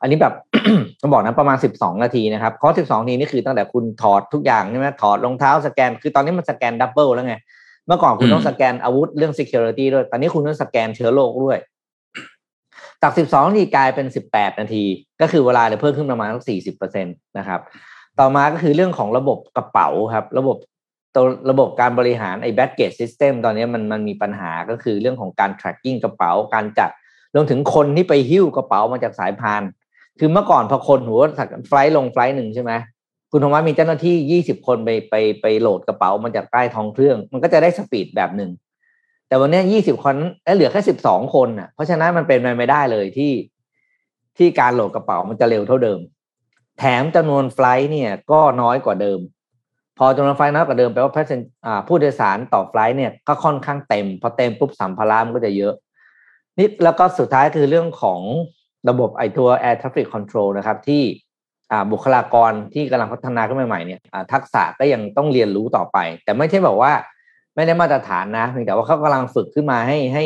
อันนี้แบบต้องบอกนะประมาณสิบสองนาทีนะครับเพราะสิบสองนาทีนี่คือตั้งแต่คุณถอดทุกอย่างใช่ไหมถอดรองเท้าสแกน คือตอนนี้มันสแกน double แล้วไง เมื่อก่อนคุณต้องสแกนอาวุธเรื่อง security ด้วย ตอนนี้คุณต้องสแกนเชื้อโรคด้วยจากสิบสองนาทีกลายเป็นสิบแปดนาที ก็คือเวลาเลยเพิ่มขึ้นประมาณสักสี่สิบเปอร์เซ็นตนะครับต่อมาก็คือเรื่องของระบบกระเป๋าครับ ระบบ ตัวระบบการบริหารไอ้ baggage system ตอนนี้มันมันมีปัญหาก็คือเรื่องของการ tracking กระเป๋าการจัดรวมถึงคนที่ไปหิ้วกระเป๋ามาจากสายพาน คือเมื่อก่อนพอคนหัวสักไฟล์ลงไฟล์หนึ่งใช่ไหมคุณธรรมะมีเจ้าหน้าที่ยี่สิบคนไปไปไปโหลดกระเป๋ามาจากใต้ท้องเครื่อง มันก็จะได้สปีดแบบหนึ่งแต่วันนี้ยี่สิบคนแล้วเหลือแค่สิบสองคนอะ เพราะฉะนั้นมันเป็นไปไม่ได้เลยที่ที่การโหลดกระเป๋ามันจะเร็วเท่าเดิม แถมจำนวนไฟล์เนี่ยก็น้อยกว่าเดิม พอจำนวนไฟล์น้อยกว่าเดิมแปลว่าผู้โดยสารต่อไฟล์เนี่ยก็ค่อนข้างเต็ม พอเต็มปุ๊บสัมภาระมันก็จะเยอะ นี่แล้วก็สุดท้ายคือเรื่องของระบบไอตัว Air Traffic Control นะครับ ที่บุคลากรที่กำลังพัฒนาขึ้นใหม่ๆเนี่ยทักษะก็ยังต้องเรียนรู้ต่อไป แต่ไม่ใช่บอกว่าไม่ได้มาตรฐานนะเพียงแต่ว่าเขากำลังฝึกขึ้นมาให้ให้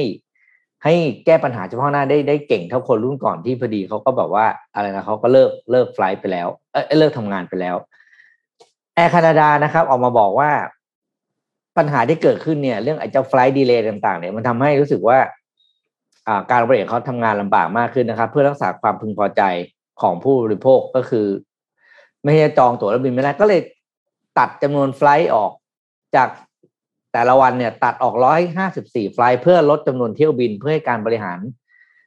ให้แก้ปัญหาเฉพาะหน้าได้ได้เก่งเท่าคนรุ่นก่อนที่พอดีเขาก็แบบว่าอะไรนะเขาก็เลิกเลิกไฟล์ไปแล้วเออเลิกทำงานไปแล้ว แอร์แคนาดานะครับ ออกมาบอกว่าปัญหาที่เกิดขึ้นเนี่ย เรื่องไอ้เจ้าไฟล์ดีเลย์ต่าง ๆ เนี่ยมันทำให้รู้สึกว่าการบริหารเขาทำงานลำบากมากขึ้นนะครับ เพื่อรักษาความพึงพอใจของผู้บริโภคก็คือ ไม่ใช่จองตั๋วแล้วบินไม่ได้ก็เลยตัดจำนวน flight ออกจากแต่ละวันเนี่ย ตัดออกร้อยห้าสิบสี่ flight เพื่อลดจำนวนเที่ยวบินเพื่อให้การบริหาร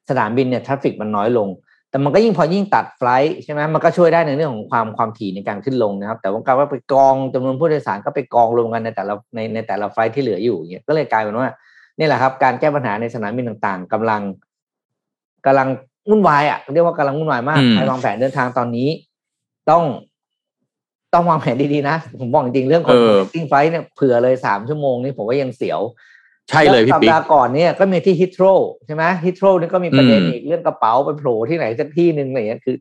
สนามบินเนี่ย traffic มันน้อยลง แต่มันก็ยิ่งพอยิ่งตัด flight ใช่ไหมมันก็ช่วยได้ในเรื่องของความความถี่ในการขึ้นลงนะครับ แต่ว่าการว่าไปกองจำนวนผู้โดยสารก็ไปกองรวมกันในแต่ละในในแต่ละ flight ที่เหลืออยู่เนี่ยก็เลยกลายเป็นว่านี่แหละครับ การแก้ปัญหาในสนามบินต่างๆกำลังกำลังวุ่นวายอะเรียกว่ากำลังวุ่นวายมากใครวางแผนเดินทางตอนนี้ ต้อง ต้องวางแผนดีๆนะ ผมบอกจริงเรื่องของติ้งไฟเนี่ยเผื่อเลยสามชั่วโมงนี่ผมว่ายังเสียว ใช่เลยพี่ปิ๊กสัปดาห์ก่อนเนี่ยก็มีที่ฮิตโรใช่ไหมฮิตโรนี่ก็มีประเด็นอีกเรื่องกระเป๋าไปโผล่ที่ไหนสักที่หนึ่งอะไรเงี้ยคือ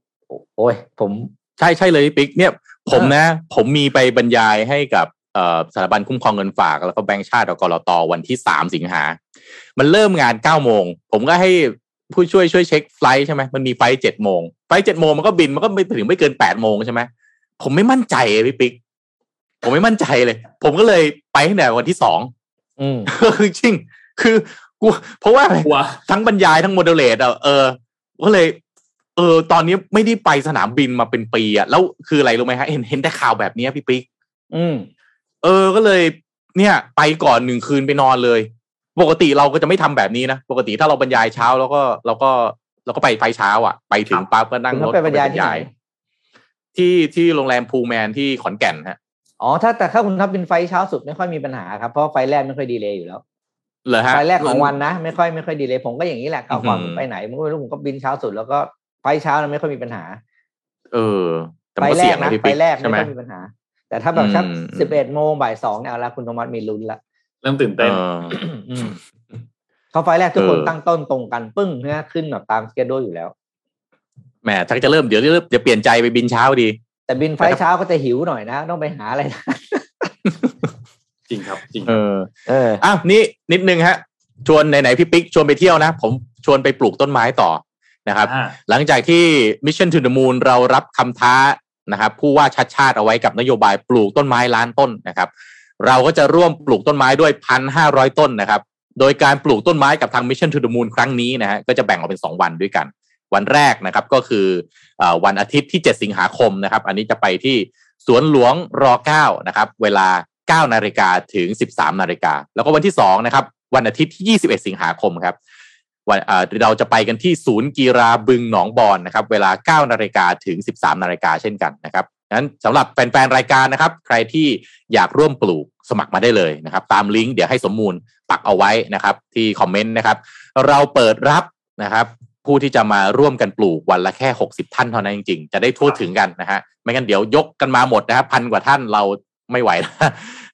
โอ้ยผมใช่ใช่เลยพี่ปิ๊กเนี่ยผมนะ ผมมีไปบรรยายให้กับสถาบันคุ้มครองเงินฝากแล้วก็แบงก์ชาติกรตวันที่สามสิงหา มันเริ่มงานเก้าโมง ผมก็ให้ผู้ช่วยช่วยเช็ค flight ใช่ไหมมันมี flight เจ็ดโมง flight เจ็ดโมงมันก็บินมันก็ไม่ถึงไม่เกินแปดโมงใช่ไหมผมไม่มั่นใจพี่ปิ๊กผมไม่มั่นใจเลย ผมก็เลยไปตั้งแต่วันที่สอง อืมจริง คือกูเพราะว่าทั้งบรรยายทั้ง moderate อะเออก็เลย เออ ตอนนี้ไม่ได้ไปสนามบินมาเป็นปีอะแล้วคืออะไรรู้ไหมฮะเห็นเห็นแต่ข่าวแบบนี้พี่ปิ๊กอืม เออก็เลย เนี่ย ไปก่อนหนึ่งคืนไปนอนเลย ปกติเราก็จะไม่ทำแบบนี้นะปกติถ้าเราบรรยายเช้าแล้วก็เราก็เราก็ไปไฟเช้า อะ ไปถึงปั๊บก็นั่งรถไปบรรยายที่ไหนที่ที่โรงแรมพูแมนที่ขอนแก่นฮะ อ๋อถ้าแต่ถ้าคุณทับเป็นไฟเช้าสุดไม่ค่อยมีปัญหาครับเพราะไฟแรกไม่ค่อยดีเลยอยู่แล้วเหรอฮะไฟแรกของวันนะไม่ค่อยไม่ค่อยดีเลยผมก็อย่างนี้แหละก่อนไปไหนผมไม่รู้ผมก็บินเช้าสุด แล้วก็ไฟเช้านั้นไม่ค่อยมีปัญหา เออไฟแรกนะไฟแรกไม่ค่อยมีปัญหา แต่ถ้าแบบสักสิบเอ็ดโมงบ่ายสองเนี่ยแล้วคุณธรรมมีลุ้นละเริ่มตื่นเต้นเขาไฟแรกทุกคนตั้งต้นตรงกันปึ้งเนี่ยขึ้นแบบตามสเกดูอยู่แล้วแหมถ้าจะเริ่มเดี๋ยวเริ่มจะเปลี่ยนใจไปบินเช้าดี แต่บินไฟเช้าก็จะหิวหน่อยนะ ต้องไปหาอะไรจริงครับจริงเออเอออะนี่นิดนึงฮะ ชวนไหนๆพี่ปิ๊กชวนไปเที่ยวนะ ผมชวนไปปลูกต้นไม้ต่อนะครับ หลังจากที่ Mission to the Moon เรารับคำท้านะครับ ผู้ว่าชัดชาติเอาไว้กับนโยบายปลูกต้นไม้ล้านต้นนะครับ เราก็จะร่วมปลูกต้นไม้ด้วยพันห้าร้อยต้นนะครับ โดยการปลูกต้นไม้กับทาง Mission to the Moon ครั้งนี้นะฮะก็จะแบ่งออกเป็น2วันด้วยกัน วันแรกนะครับก็คืออวันอาทิตย์ที่ 7 สิงหาคมนะครับ อันนี้จะไปที่สวนหลวงรอ9นะครับเวลา 9 นาฬิกาถึง 13 นาฬิกา แล้วก็วันที่2นะครับวันอาทิตย์ที่ 21 สิงหาคมครับวันเราจะไปกันที่ศูนย์กีฬาบึงหนองบอนนะครับ เวลา 9 นาฬิกาถึง 13 นาฬิกาเช่นกันนะครับนั้นสำหรับแฟนๆ รายการนะครับ ใครที่อยากร่วมปลูกสมัครมาได้เลยนะครับ ตามลิงก์เดี๋ยวให้สมมูลปักเอาไว้นะครับ ที่คอมเมนต์นะครับ เราเปิดรับนะครับ ผู้ที่จะมาร่วมกันปลูกวันละแค่ 60 ท่านเท่านั้นจริงๆ จะได้ทั่วถึงกันนะฮะไม่งั้นเดี๋ยวยกกันมาหมดนะครับพันกว่าท่านเราไม่ไหว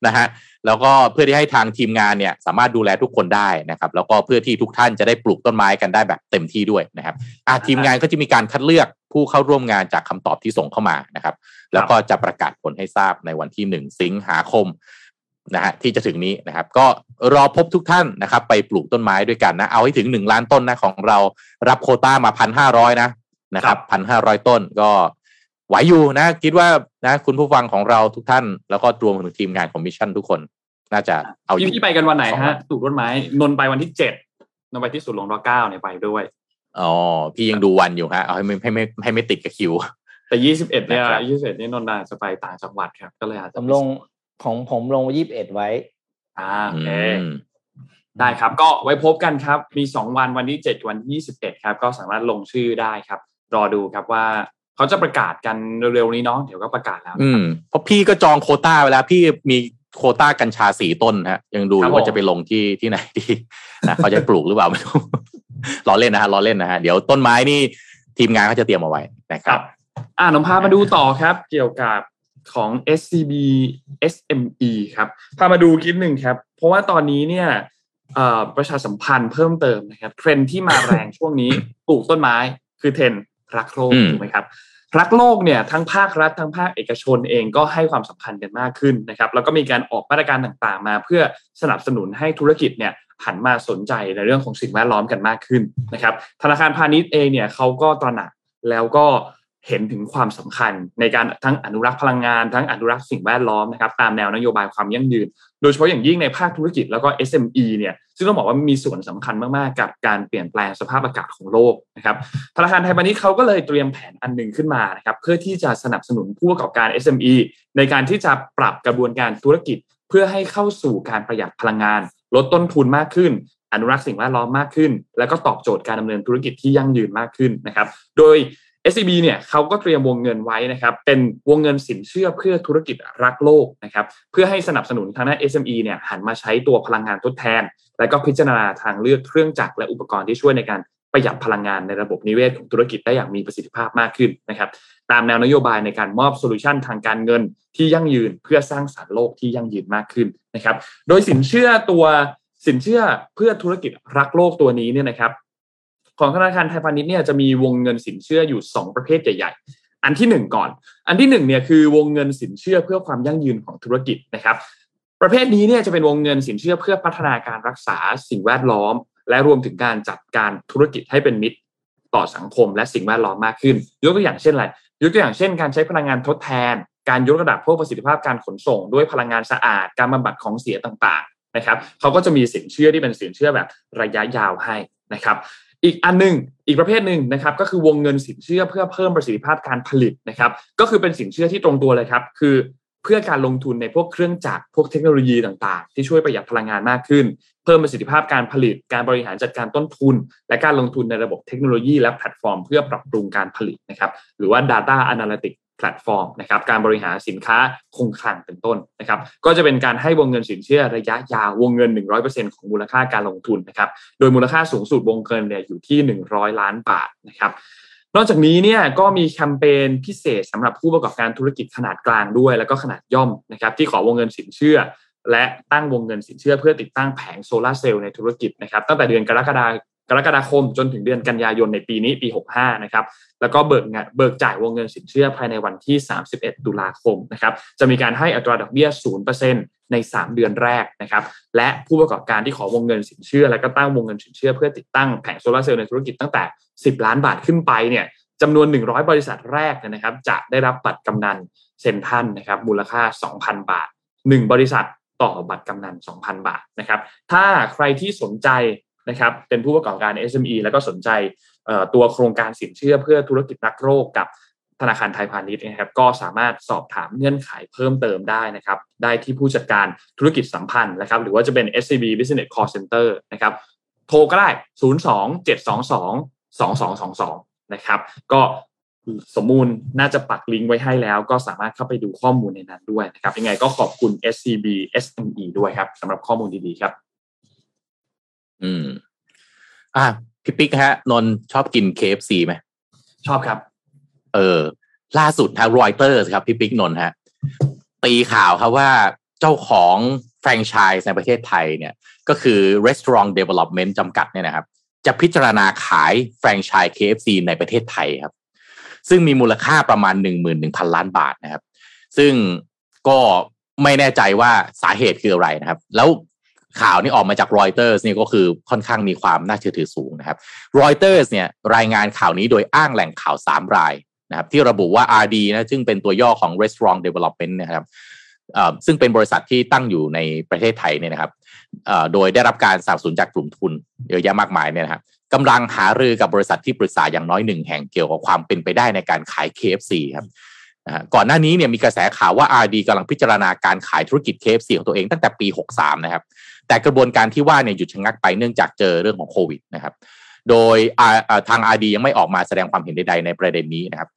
นะฮะแล้วก็เพื่อที่ให้ทางทีมงานเนี่ยสามารถดูแลทุกคนได้นะครับ แล้วก็เพื่อที่ทุกท่านจะได้ปลูกต้นไม้กันได้แบบเต็มที่ด้วยนะครับอาทีมงานก็จะมีการคัดเลือกผู้เข้าร่วมงานจากคำตอบที่ส่งเข้ามานะครับ แล้วก็จะประกาศผลให้ทราบในวันที่หนึ่งสิงหาคม นะฮะที่จะถึงนี้นะครับ ก็รอพบทุกท่านนะครับ ไปปลูกต้นไม้ด้วยกันนะเอาให้ถึงหนึ่งล้านต้นนะของเรารับโคต้ามาพันห้าร้อยนะนะครับพันห้าร้อยต้นก็ไหวอยู่นะ คิดว่านะคุณผู้ฟังของเราทุกท่าน แล้วก็รวมถึงทีมงานของมิชชั่นทุกคน น่าจะเอาอยู่พี่ไปกันวันไหนฮะปลูกต้นไม้นนไปวันที่เจ็ดนนไปที่สุดลงรอเก้าเนี่ยไปด้วยอ๋อพี่ยังดูวันอยู่ฮะเอาให้ไม่ให้ไม่ให้ไม่ติดกับคิว แต่ยี่สิบเอ็ดเนี่ยยี่สิบเอ็ดนี่นนท์จะไปต่างจังหวัดครับ ก็เลยอาจจะผมลง ของผมลงยี่สิบเอ็ดไว้ อ่าโอเคได้ครับ ก็ไว้พบกันครับ มีสองวันวันที่เจ็ดวันที่ยี่สิบเอ็ดครับ ก็สามารถลงชื่อได้ครับ รอดูครับว่าเขาจะประกาศกันเร็วๆนี้เนาะเดี๋ยวก็ประกาศแล้วอืมเพราะพี่ก็จองโคต้าไว้แล้วพี่มีโคต้ากัญชาสีต้นฮะ ยังดูว่าจะไปลงที่ที่ไหนดีนะเขาจะปลูกหรือเปล่าไม่รู้รอเล่นนะฮะรอเล่นนะฮะเดี๋ยวต้นไม้นี่ทีมงานเขาจะเตรียมเอาไว้นะครับ อ่านมพามาดูต่อครับ เกี่ยวกับ ของ SCB SME ครับ พามาดูคลิปหนึ่งครับ เพราะว่าตอนนี้เนี่ยประชาสัมพันธ์เพิ่มเติมนะครับ เทรนที่มาแรงช่วงนี้ปลูกต้นไม้คือเทรนรักโลกถูกไหมครับรักโลกเนี่ยทั้งภาครัฐทั้งภาคเอกชนเองก็ให้ความสำคัญกันมากขึ้นนะครับ แล้วก็มีการออกมาตรการต่างๆ มาเพื่อสนับสนุนให้ธุรกิจเนี่ยหันมาสนใจในเรื่องของสิ่งแวดล้อมกันมากขึ้นนะครับ ธนาคารพาณิชย์เองเนี่ยเขาก็ตระหนักแล้วก็ เห็นถึงความสำคัญในการทั้งอนุรักษ์พลังงาน ทั้งอนุรักษ์สิ่งแวดล้อมนะครับตามแนวนโยบายความยั่งยืน โดยเฉพาะอย่างยิ่งในภาคธุรกิจแล้วก็ SME เนี่ยซึ่งต้องบอกว่ามีส่วนสำคัญมาก ๆ กับการเปลี่ยนแปลงสภาพอากาศของโลกนะครับธนาคารไทยพาณิชย์เขาก็เลยเตรียมแผนอันหนึ่งขึ้นมานะครับเพื่อที่จะสนับสนุนผู้ประกอบการ SME ในการที่จะปรับกระบวนการธุรกิจ เพื่อให้เข้าสู่การประหยัดพลังงาน ลดต้นทุนมากขึ้นอนุรักษ์สิ่งแวดล้อมมากขึ้น แล้วก็ตอบโจทย์การดำเนินธุรกิจที่ยั่งยืนมากขึ้นนะครับ โดย SCB เนี่ยเขาก็เตรียมวงเงินไว้นะครับเป็นวงเงินสินเชื่อเพื่อธุรกิจรักโลกนะครับเพื่อให้สนับสนุนทางด้าน SME เนี่ยหันมาใช้ตัวพลังงานทดแทน และก็พิจารณาทางเลือกเครื่องจักรและอุปกรณ์ที่ช่วยในการประหยัดพลังงานในระบบนิเวศของธุรกิจได้อย่างมีประสิทธิภาพมากขึ้นนะครับตามแนวนโยบายในการมอบ solution ทางการเงินที่ยั่งยืนเพื่อสร้างสรรค์โลกที่ยั่งยืนมากขึ้นนะครับโดยสินเชื่อตัวสินเชื่อเพื่อธุรกิจรักโลกตัวนี้เนี่ยนะครับ ของธนาคารไทยพาณิชย์เนี่ยจะมีวงเงินสินเชื่ออยู่ 2 ประเภทใหญ่ ๆ อันที่ 1 ก่อน อันที่1เนี่ยคือวงเงินสินเชื่อเพื่อความยั่งยืนของธุรกิจนะครับ ประเภทนี้เนี่ยจะเป็นวงเงินสินเชื่อเพื่อพัฒนาการรักษาสิ่งแวดล้อม และรวมถึงการจัดการธุรกิจให้เป็นมิตรต่อสังคมและสิ่งแวดล้อมมากขึ้น ยกตัวอย่างเช่นอะไรยกตัวอย่างเช่น การใช้พลังงานทดแทน การยกระดับเพิ่มประสิทธิภาพการขนส่ง ด้วยพลังงานสะอาด การบำบัดของเสียต่างๆนะครับเขาก็จะมีสินเชื่อที่เป็นสินเชื่อแบบระยะยาวให้นะครับ อีกอันหนึ่งอีกประเภทหนึ่งนะครับก็คือวงเงินสินเชื่อเพื่อเพิ่มประสิทธิภาพการผลิตนะครับ ก็คือเป็นสินเชื่อที่ตรงตัวเลยครับ คือเพื่อการลงทุนในพวกเครื่องจักรพวกเทคโนโลยีต่างๆ ที่ช่วยประหยัดพลังงานมากขึ้น เพิ่มประสิทธิภาพการผลิต การบริหารจัดการต้นทุน และการลงทุนในระบบเทคโนโลยีและแพลตฟอร์ม เพื่อปรับปรุงการผลิตนะครับหรือว่า Data Analytics แพลตฟอร์มนะครับการบริหารสินค้าคงคลังเป็นต้นนะครับก็จะเป็นการให้วงเงินสินเชื่อระยะยาววงเงิน 100%ของมูลค่าการลงทุนนะครับโดยมูลค่าสูงสุดวงเงินเนี่ยอยู่ที่ 100 ล้านบาทนะครับนอกจากนี้เนี่ยก็มีแคมเปญพิเศษสำหรับผู้ประกอบการธุรกิจขนาดกลางด้วย แล้วก็ขนาดย่อมนะครับที่ขอวงเงินสินเชื่อ และตั้งวงเงินสินเชื่อเพื่อติดตั้งแผงโซลาเซลล์ในธุรกิจนะครับตั้งแต่เดือนกรกฎา กรกฎาคมจนถึงเดือนกันยายนในปีนี้ปี 65 นะครับ แล้วก็เบิกเงินเบิกจ่ายวงเงินสินเชื่อภายในวันที่ 31 ตุลาคมนะครับ จะมีการให้อัตราดอกเบี้ย 0%ใน 3 เดือนแรกนะครับ และผู้ประกอบการที่ขอวงเงินสินเชื่อ และก็ตั้งวงเงินสินเชื่อเพื่อติดตั้งแผงโซลาเซลล์ในธุรกิจตั้งแต่ 10 ล้านบาทขึ้นไปเนี่ยจำนวน 100 บริษัทแรกนะครับ จะได้รับบัตรกำนันเซ็นทันนะครับ มูลค่า 2,000 บาท 1 บริษัทต่อบัตรกำนัน 2,000 บาทนะครับ ถ้าใครที่สนใจ นะครับเป็นผู้ประกอบการ SME แล้วก็สนใจตัวโครงการสินเชื่อเพื่อธุรกิจรักโรคกับธนาคารไทยพาณิชย์นะครับก็สามารถสอบถามเงื่อนไขเพิ่มเติมได้นะครับได้ที่ผู้จัดการธุรกิจสัมพันธ์นะครับหรือว่าจะเป็น SCB Business Call Center นะครับโทรก็ได้ 0 2 7 2 2 2 2 2 2 นะครับก็สมมูลน่าจะปักลิงก์ไว้ให้แล้วก็สามารถเข้าไปดูข้อมูลในนั้นด้วยนะครับยังไงก็ขอบคุณ SCB SME ด้วยครับสำหรับข้อมูลดีๆครับ อืม อ่าพี่ปิ๊กฮะ นนชอบกิน KFC ไหมชอบครับ เออ ล่าสุดทางรอยเตอร์ครับพี่ปิ๊กนนฮะ ตีข่าวครับว่าเจ้าของแฟรนไชส์ในประเทศไทยเนี่ย ก็คือ Restaurant Development จำกัดเนี่ยนะครับ จะพิจารณาขายแฟรนไชส์ KFC ในประเทศไทยครับ ซึ่งมีมูลค่าประมาณหนึ่งหมื่นหนึ่งพันล้านบาทนะครับ ซึ่งก็ไม่แน่ใจว่าสาเหตุคืออะไรนะครับ แล้ว ข่าวนี้ออกมาจากรอยเตอร์สนี่ก็คือค่อนข้างมีความน่าเชื่อถือสูงนะครับรอยเตอร์สเนี่ยรายงานข่าวนี้โดยอ้างแหล่งข่าวสามรายนะครับที่ระบุว่า RD นะซึ่งเป็นตัวย่อของ Restaurant Development นะครับซึ่งเป็นบริษัทที่ตั้งอยู่ในประเทศไทยเนี่ยนะครับโดยได้รับการสนับสนุนจากกลุ่มทุนเยอะแยะมากมายเนี่ยนะครับกำลังหารือกับบริษัทที่ปรึกษาอย่างน้อยหนึ่งแห่งเกี่ยวกับความเป็นไปได้ในการขาย KFC ครับก่อนหน้านี้เนี่ยมีกระแสข่าวว่า RD กำลังพิจารณาการขายธุรกิจ KFC ของตัวเองตั้งแต่ปี 63 นะครับ แต่กระบวนการที่ว่าเนี่ยหยุดชะงักไปเนื่องจากเจอเรื่องของโควิดนะครับ โดยทาง RD ยังไม่ออกมาแสดงความเห็นใดๆในประเด็นนี้นะครับ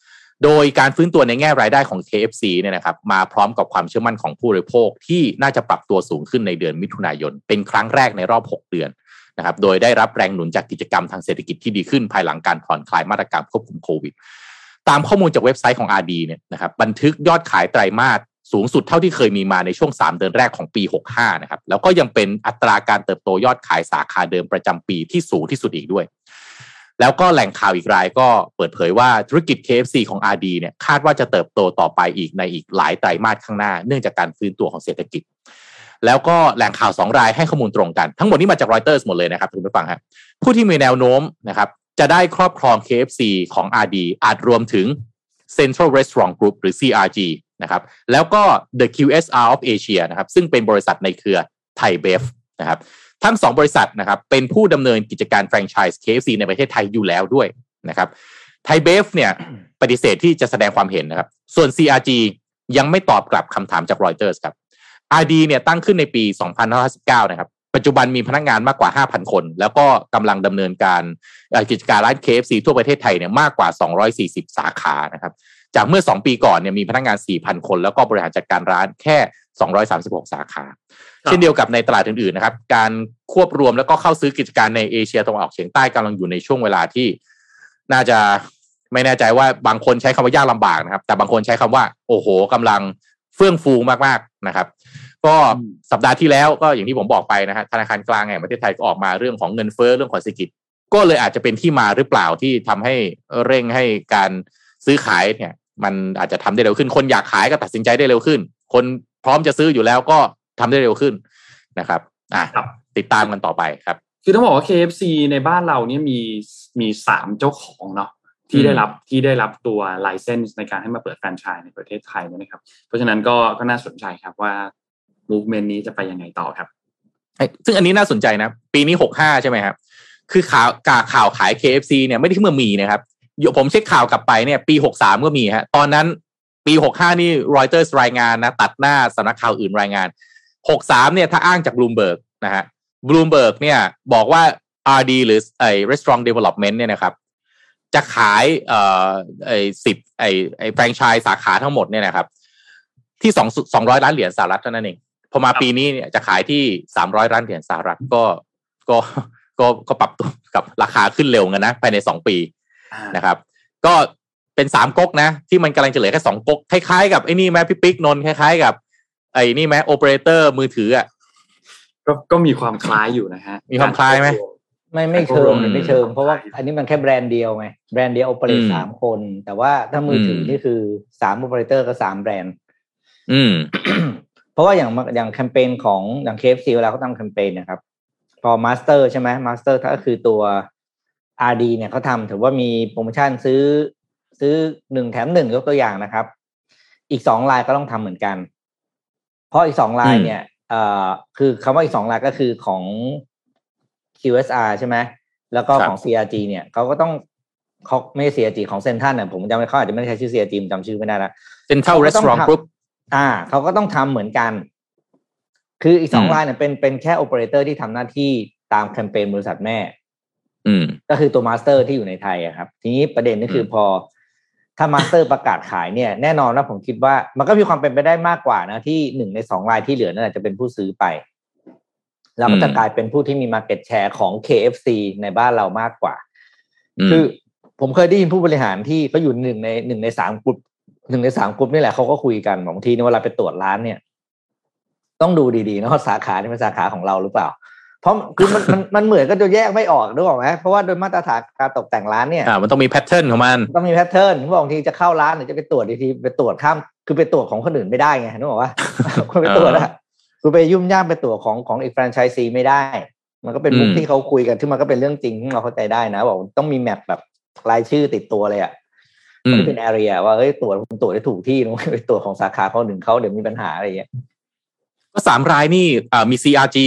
โดยการฟื้นตัวในแง่รายได้ของ KFC เนี่ยนะครับมาพร้อมกับความเชื่อมั่นของผู้บริโภคที่น่าจะปรับตัวสูงขึ้นในเดือนมิถุนายน เป็นครั้งแรกในรอบ 6 เดือนนะครับ โดยได้รับแรงหนุนจากกิจกรรมทางเศรษฐกิจที่ดีขึ้นภายหลังการผ่อนคลายมาตรการควบคุมโควิดตามข้อมูลจากเว็บไซต์ของ RD เนี่ยนะครับบันทึกยอดขายไตรมาส สูงสุดเท่าที่เคยมีมาในช่วง 3 เดือนแรกของปี 65 นะครับ แล้วก็ยังเป็นอัตราการเติบโตยอดขายสาขาเดิมประจำปีที่สูงที่สุดอีกด้วย แล้วก็แหล่งข่าวอีกรายก็เปิดเผยว่าธุรกิจ KFC ของ RD เนี่ยคาดว่าจะเติบโตต่อไปอีกในอีกหลายไตรมาสข้างหน้า เนื่องจากการฟื้นตัวของเศรษฐกิจ แล้วก็แหล่งข่าว 2 รายให้ข้อมูลตรงกัน ทั้งหมดนี้มาจากรอยเตอร์สหมดเลยนะครับคุณผู้ฟังครับผู้ที่มีแนวโน้มนะครับจะได้ครอบครอง KFC ของ RD อาจรวมถึง Central Restaurant Group หรือ CRG นะครับแล้วก็ The QSR of Asia นะครับซึ่งเป็นบริษัทในเครือไทยเบฟนะครับทั้งสองบริษัทนะครับเป็นผู้ดำเนินกิจการแฟรนไชส์ KFC ในประเทศไทยอยู่แล้วด้วยนะครับไทยเบฟเนี่ยปฏิเสธที่จะแสดงความเห็นนะครับส่วน CRG ยังไม่ตอบกลับคำถามจากรอยเตอร์สครับ RD เนี่ยตั้งขึ้นในปี 2519นะครับ ปัจจุบันมีพนักงานมากกว่า 5,000 คน แล้วก็กำลังดำเนินการกิจการร้าน KFC ทั่วประเทศไทยเนี่ยมากกว่า 240 สาขานะครับ จากเมื่อ 2 ปีก่อนเนี่ยมีพนักงาน 4,000 คน แล้วก็บริหารจัดการร้านแค่ 236 สาขา เช่นเดียวกับในตลาดอื่นๆนะครับ การควบรวมแล้วก็เข้าซื้อกิจการในเอเชียตะวันออกเฉียงใต้กำลังอยู่ในช่วงเวลาที่น่าจะไม่แน่ใจว่าบางคนใช้คำว่ายากลำบากนะครับ แต่บางคนใช้คำว่า โอ้โหกำลังเฟื่องฟูมากๆนะครับ ก็สัปดาห์ที่แล้วก็อย่างที่ผมบอกไปนะฮะธนาคารกลางแห่งประเทศไทยก็ออกมาเรื่องของเงินเฟ้อเรื่องของเศรษฐกิจ ก็เลยอาจจะเป็นที่มาหรือเปล่าที่ทำให้เร่งให้การ ซื้อขายเนี่ย มันอาจจะทำได้เร็วขึ้น คนอยากขายก็ตัดสินใจได้เร็วขึ้น คนพร้อมจะซื้ออยู่แล้วก็ทำได้เร็วขึ้นนะครับอะติดตามกันต่อไปครับ คือต้องบอกว่า KFC ในบ้านเราเนี่ยมีมีสามเจ้าของเนาะที่ได้รับที่ได้รับตัวไลเซนส์ในการให้มาเปิดแฟรนไชส์ในประเทศไทยนะครับ เพราะฉะนั้นก็ก็น่าสนใจครับว่า movement นี้จะไปยังไงต่อครับซึ่งอันนี้น่าสนใจนะ ปีนี้หกห้าใช่ไหมครับ คือข่าวการขายข่าวขาย KFC เนี่ยไม่ได้เพิ่งมีนะครับ ผมเช็คข่าวกลับไปเนี่ย ปีหกสามก็มีฮะ ตอนนั้นปีหกห้านี่รอยเตอร์สรายงานนะ ตัดหน้าสำนักข่าวอื่นรายงานหกสามเนี่ย ถ้าอ้างจากบลูมเบิร์กนะฮะบลูมเบิร์กเนี่ย บอกว่า RD หรือไอ้ Restaurant Development เนี่ยนะครับ จะขายเอ่อไอ้สิบไอ้ไอ้แฟรนไชส์สาขาทั้งหมดเนี่ยนะครับ ที่สองสองร้อยล้านเหรียญสหรัฐเท่านั้นเองพอมาปีนี้เนี่ยจะขายที่สามร้อยล้านเหรียญสหรัฐก็ก็ก็ก็ปรับตัวกับราคาขึ้นเร็วกันนะภายในสองปี นะครับก็เป็นสามก๊กนะ ที่มันกำลังจะเหลือแค่สองก๊กคล้ายๆกับไอ้นี่แม่พี่ปิ๊กนนคล้ายๆกับ ไอ้นี่แม่โอเปอเรเตอร์มือถืออะก็ก็มีความคล้ายอยู่นะฮะ มีความคล้ายไหมไม่ไม่เชิงไม่เชิง เพราะว่าอันนี้มันแค่แบรนด์เดียวไงแบรนด์เดียว operate สามคน แต่ว่าถ้ามือถือนี่คือสามโอเปอเรเตอร์ก็สามแบรนด์ อืม เพราะว่าอย่างอย่างแคมเปญของอย่าง KFC เวลาเขาทำแคมเปญนะครับ พอ master ใช่ไหม master ถ้าคือตัว RD เนี่ยเขาทำถือว่ามีโปรโมชั่นซื้อซื้อหนึ่งแถมหนึ่งยกตัวอย่างนะครับ อีกสองรายก็ต้องทำเหมือนกัน เพราะอีกสองรายเนี่ยเอ่อคือคำว่าอีกสองรายก็คือของ QSR ใช่ไหมแล้วก็ของ CRG เนี่ยเขาก็ต้องเขาไม่ CRG ของเซ็นทรัลเนี่ยผมจำไม่เขาอาจจะไม่ได้ใช้ชื่อ CRG จำชื่อไม่ได้ละ Central Restaurant Group อ่าเขาก็ต้องทำเหมือนกัน คืออีกสองรายเนี่ยเป็นเป็นแค่โอเปอเรเตอร์ที่ทำหน้าที่ตามแคมเปญบริษัทแม่อืม ก็คือตัว master ที่อยู่ในไทยอะครับ ทีนี้ประเด็นก็คือพอถ้า master ประกาศขายเนี่ยแน่นอนนะผมคิดว่า มันก็มีความเป็นไปได้มากกว่านะที่หนึ่งในสองรายที่เหลือนั่นแหละจะเป็นผู้ซื้อไป แล้วก็จะกลายเป็นผู้ที่มี market share ของ KFC ในบ้านเรามากกว่า คือผมเคยได้ยินผู้บริหารที่เขาอยู่หนึ่งในหนึ่งในสามกลุ่มหนึ่งในสามกลุ่มนี่แหละเขาก็คุยกันบางทีเวลาไปตรวจร้านเนี่ย ต้องดูดีๆนะว่าสาขานี่เป็นสาขาของเราหรือเปล่าเพ ราะคือมันมันมันเหมือนก็จะแยกไม่ออกนึกออกไหมเพราะว่าโดยมาตรฐานการตกแต่งร้านเนี่ยอ่ามันต้องมี pattern ของมันต้องมี pattern บางทีจะเข้าร้านหรือจะไปตรวจทีไปตรวจข้ามคือไปตรวจของคนอื่นไม่ได้ไงนึกออกว่าคุณไปตรวจอะคุณไปยุ่มย่ามไปตรวจของของอีกแฟรนไชส์ซีไม่ได้ มันก็เป็นมุกที่เขาคุยกันที่มันก็เป็นเรื่องจริงที่เราเข้าใจได้นะบอกต้องมีแมปแบบรายชื่อติดตัวเลยอะที่เป็นแอเรียว่าเฮ้ยตรวจตรวจได้ถูกที่นะไปตรวจของสาขาเขาหนึ่งเขาเดี๋ยวมีปัญหาอะไรอย่างเงี้ย ก็สามรายนี่มี CRG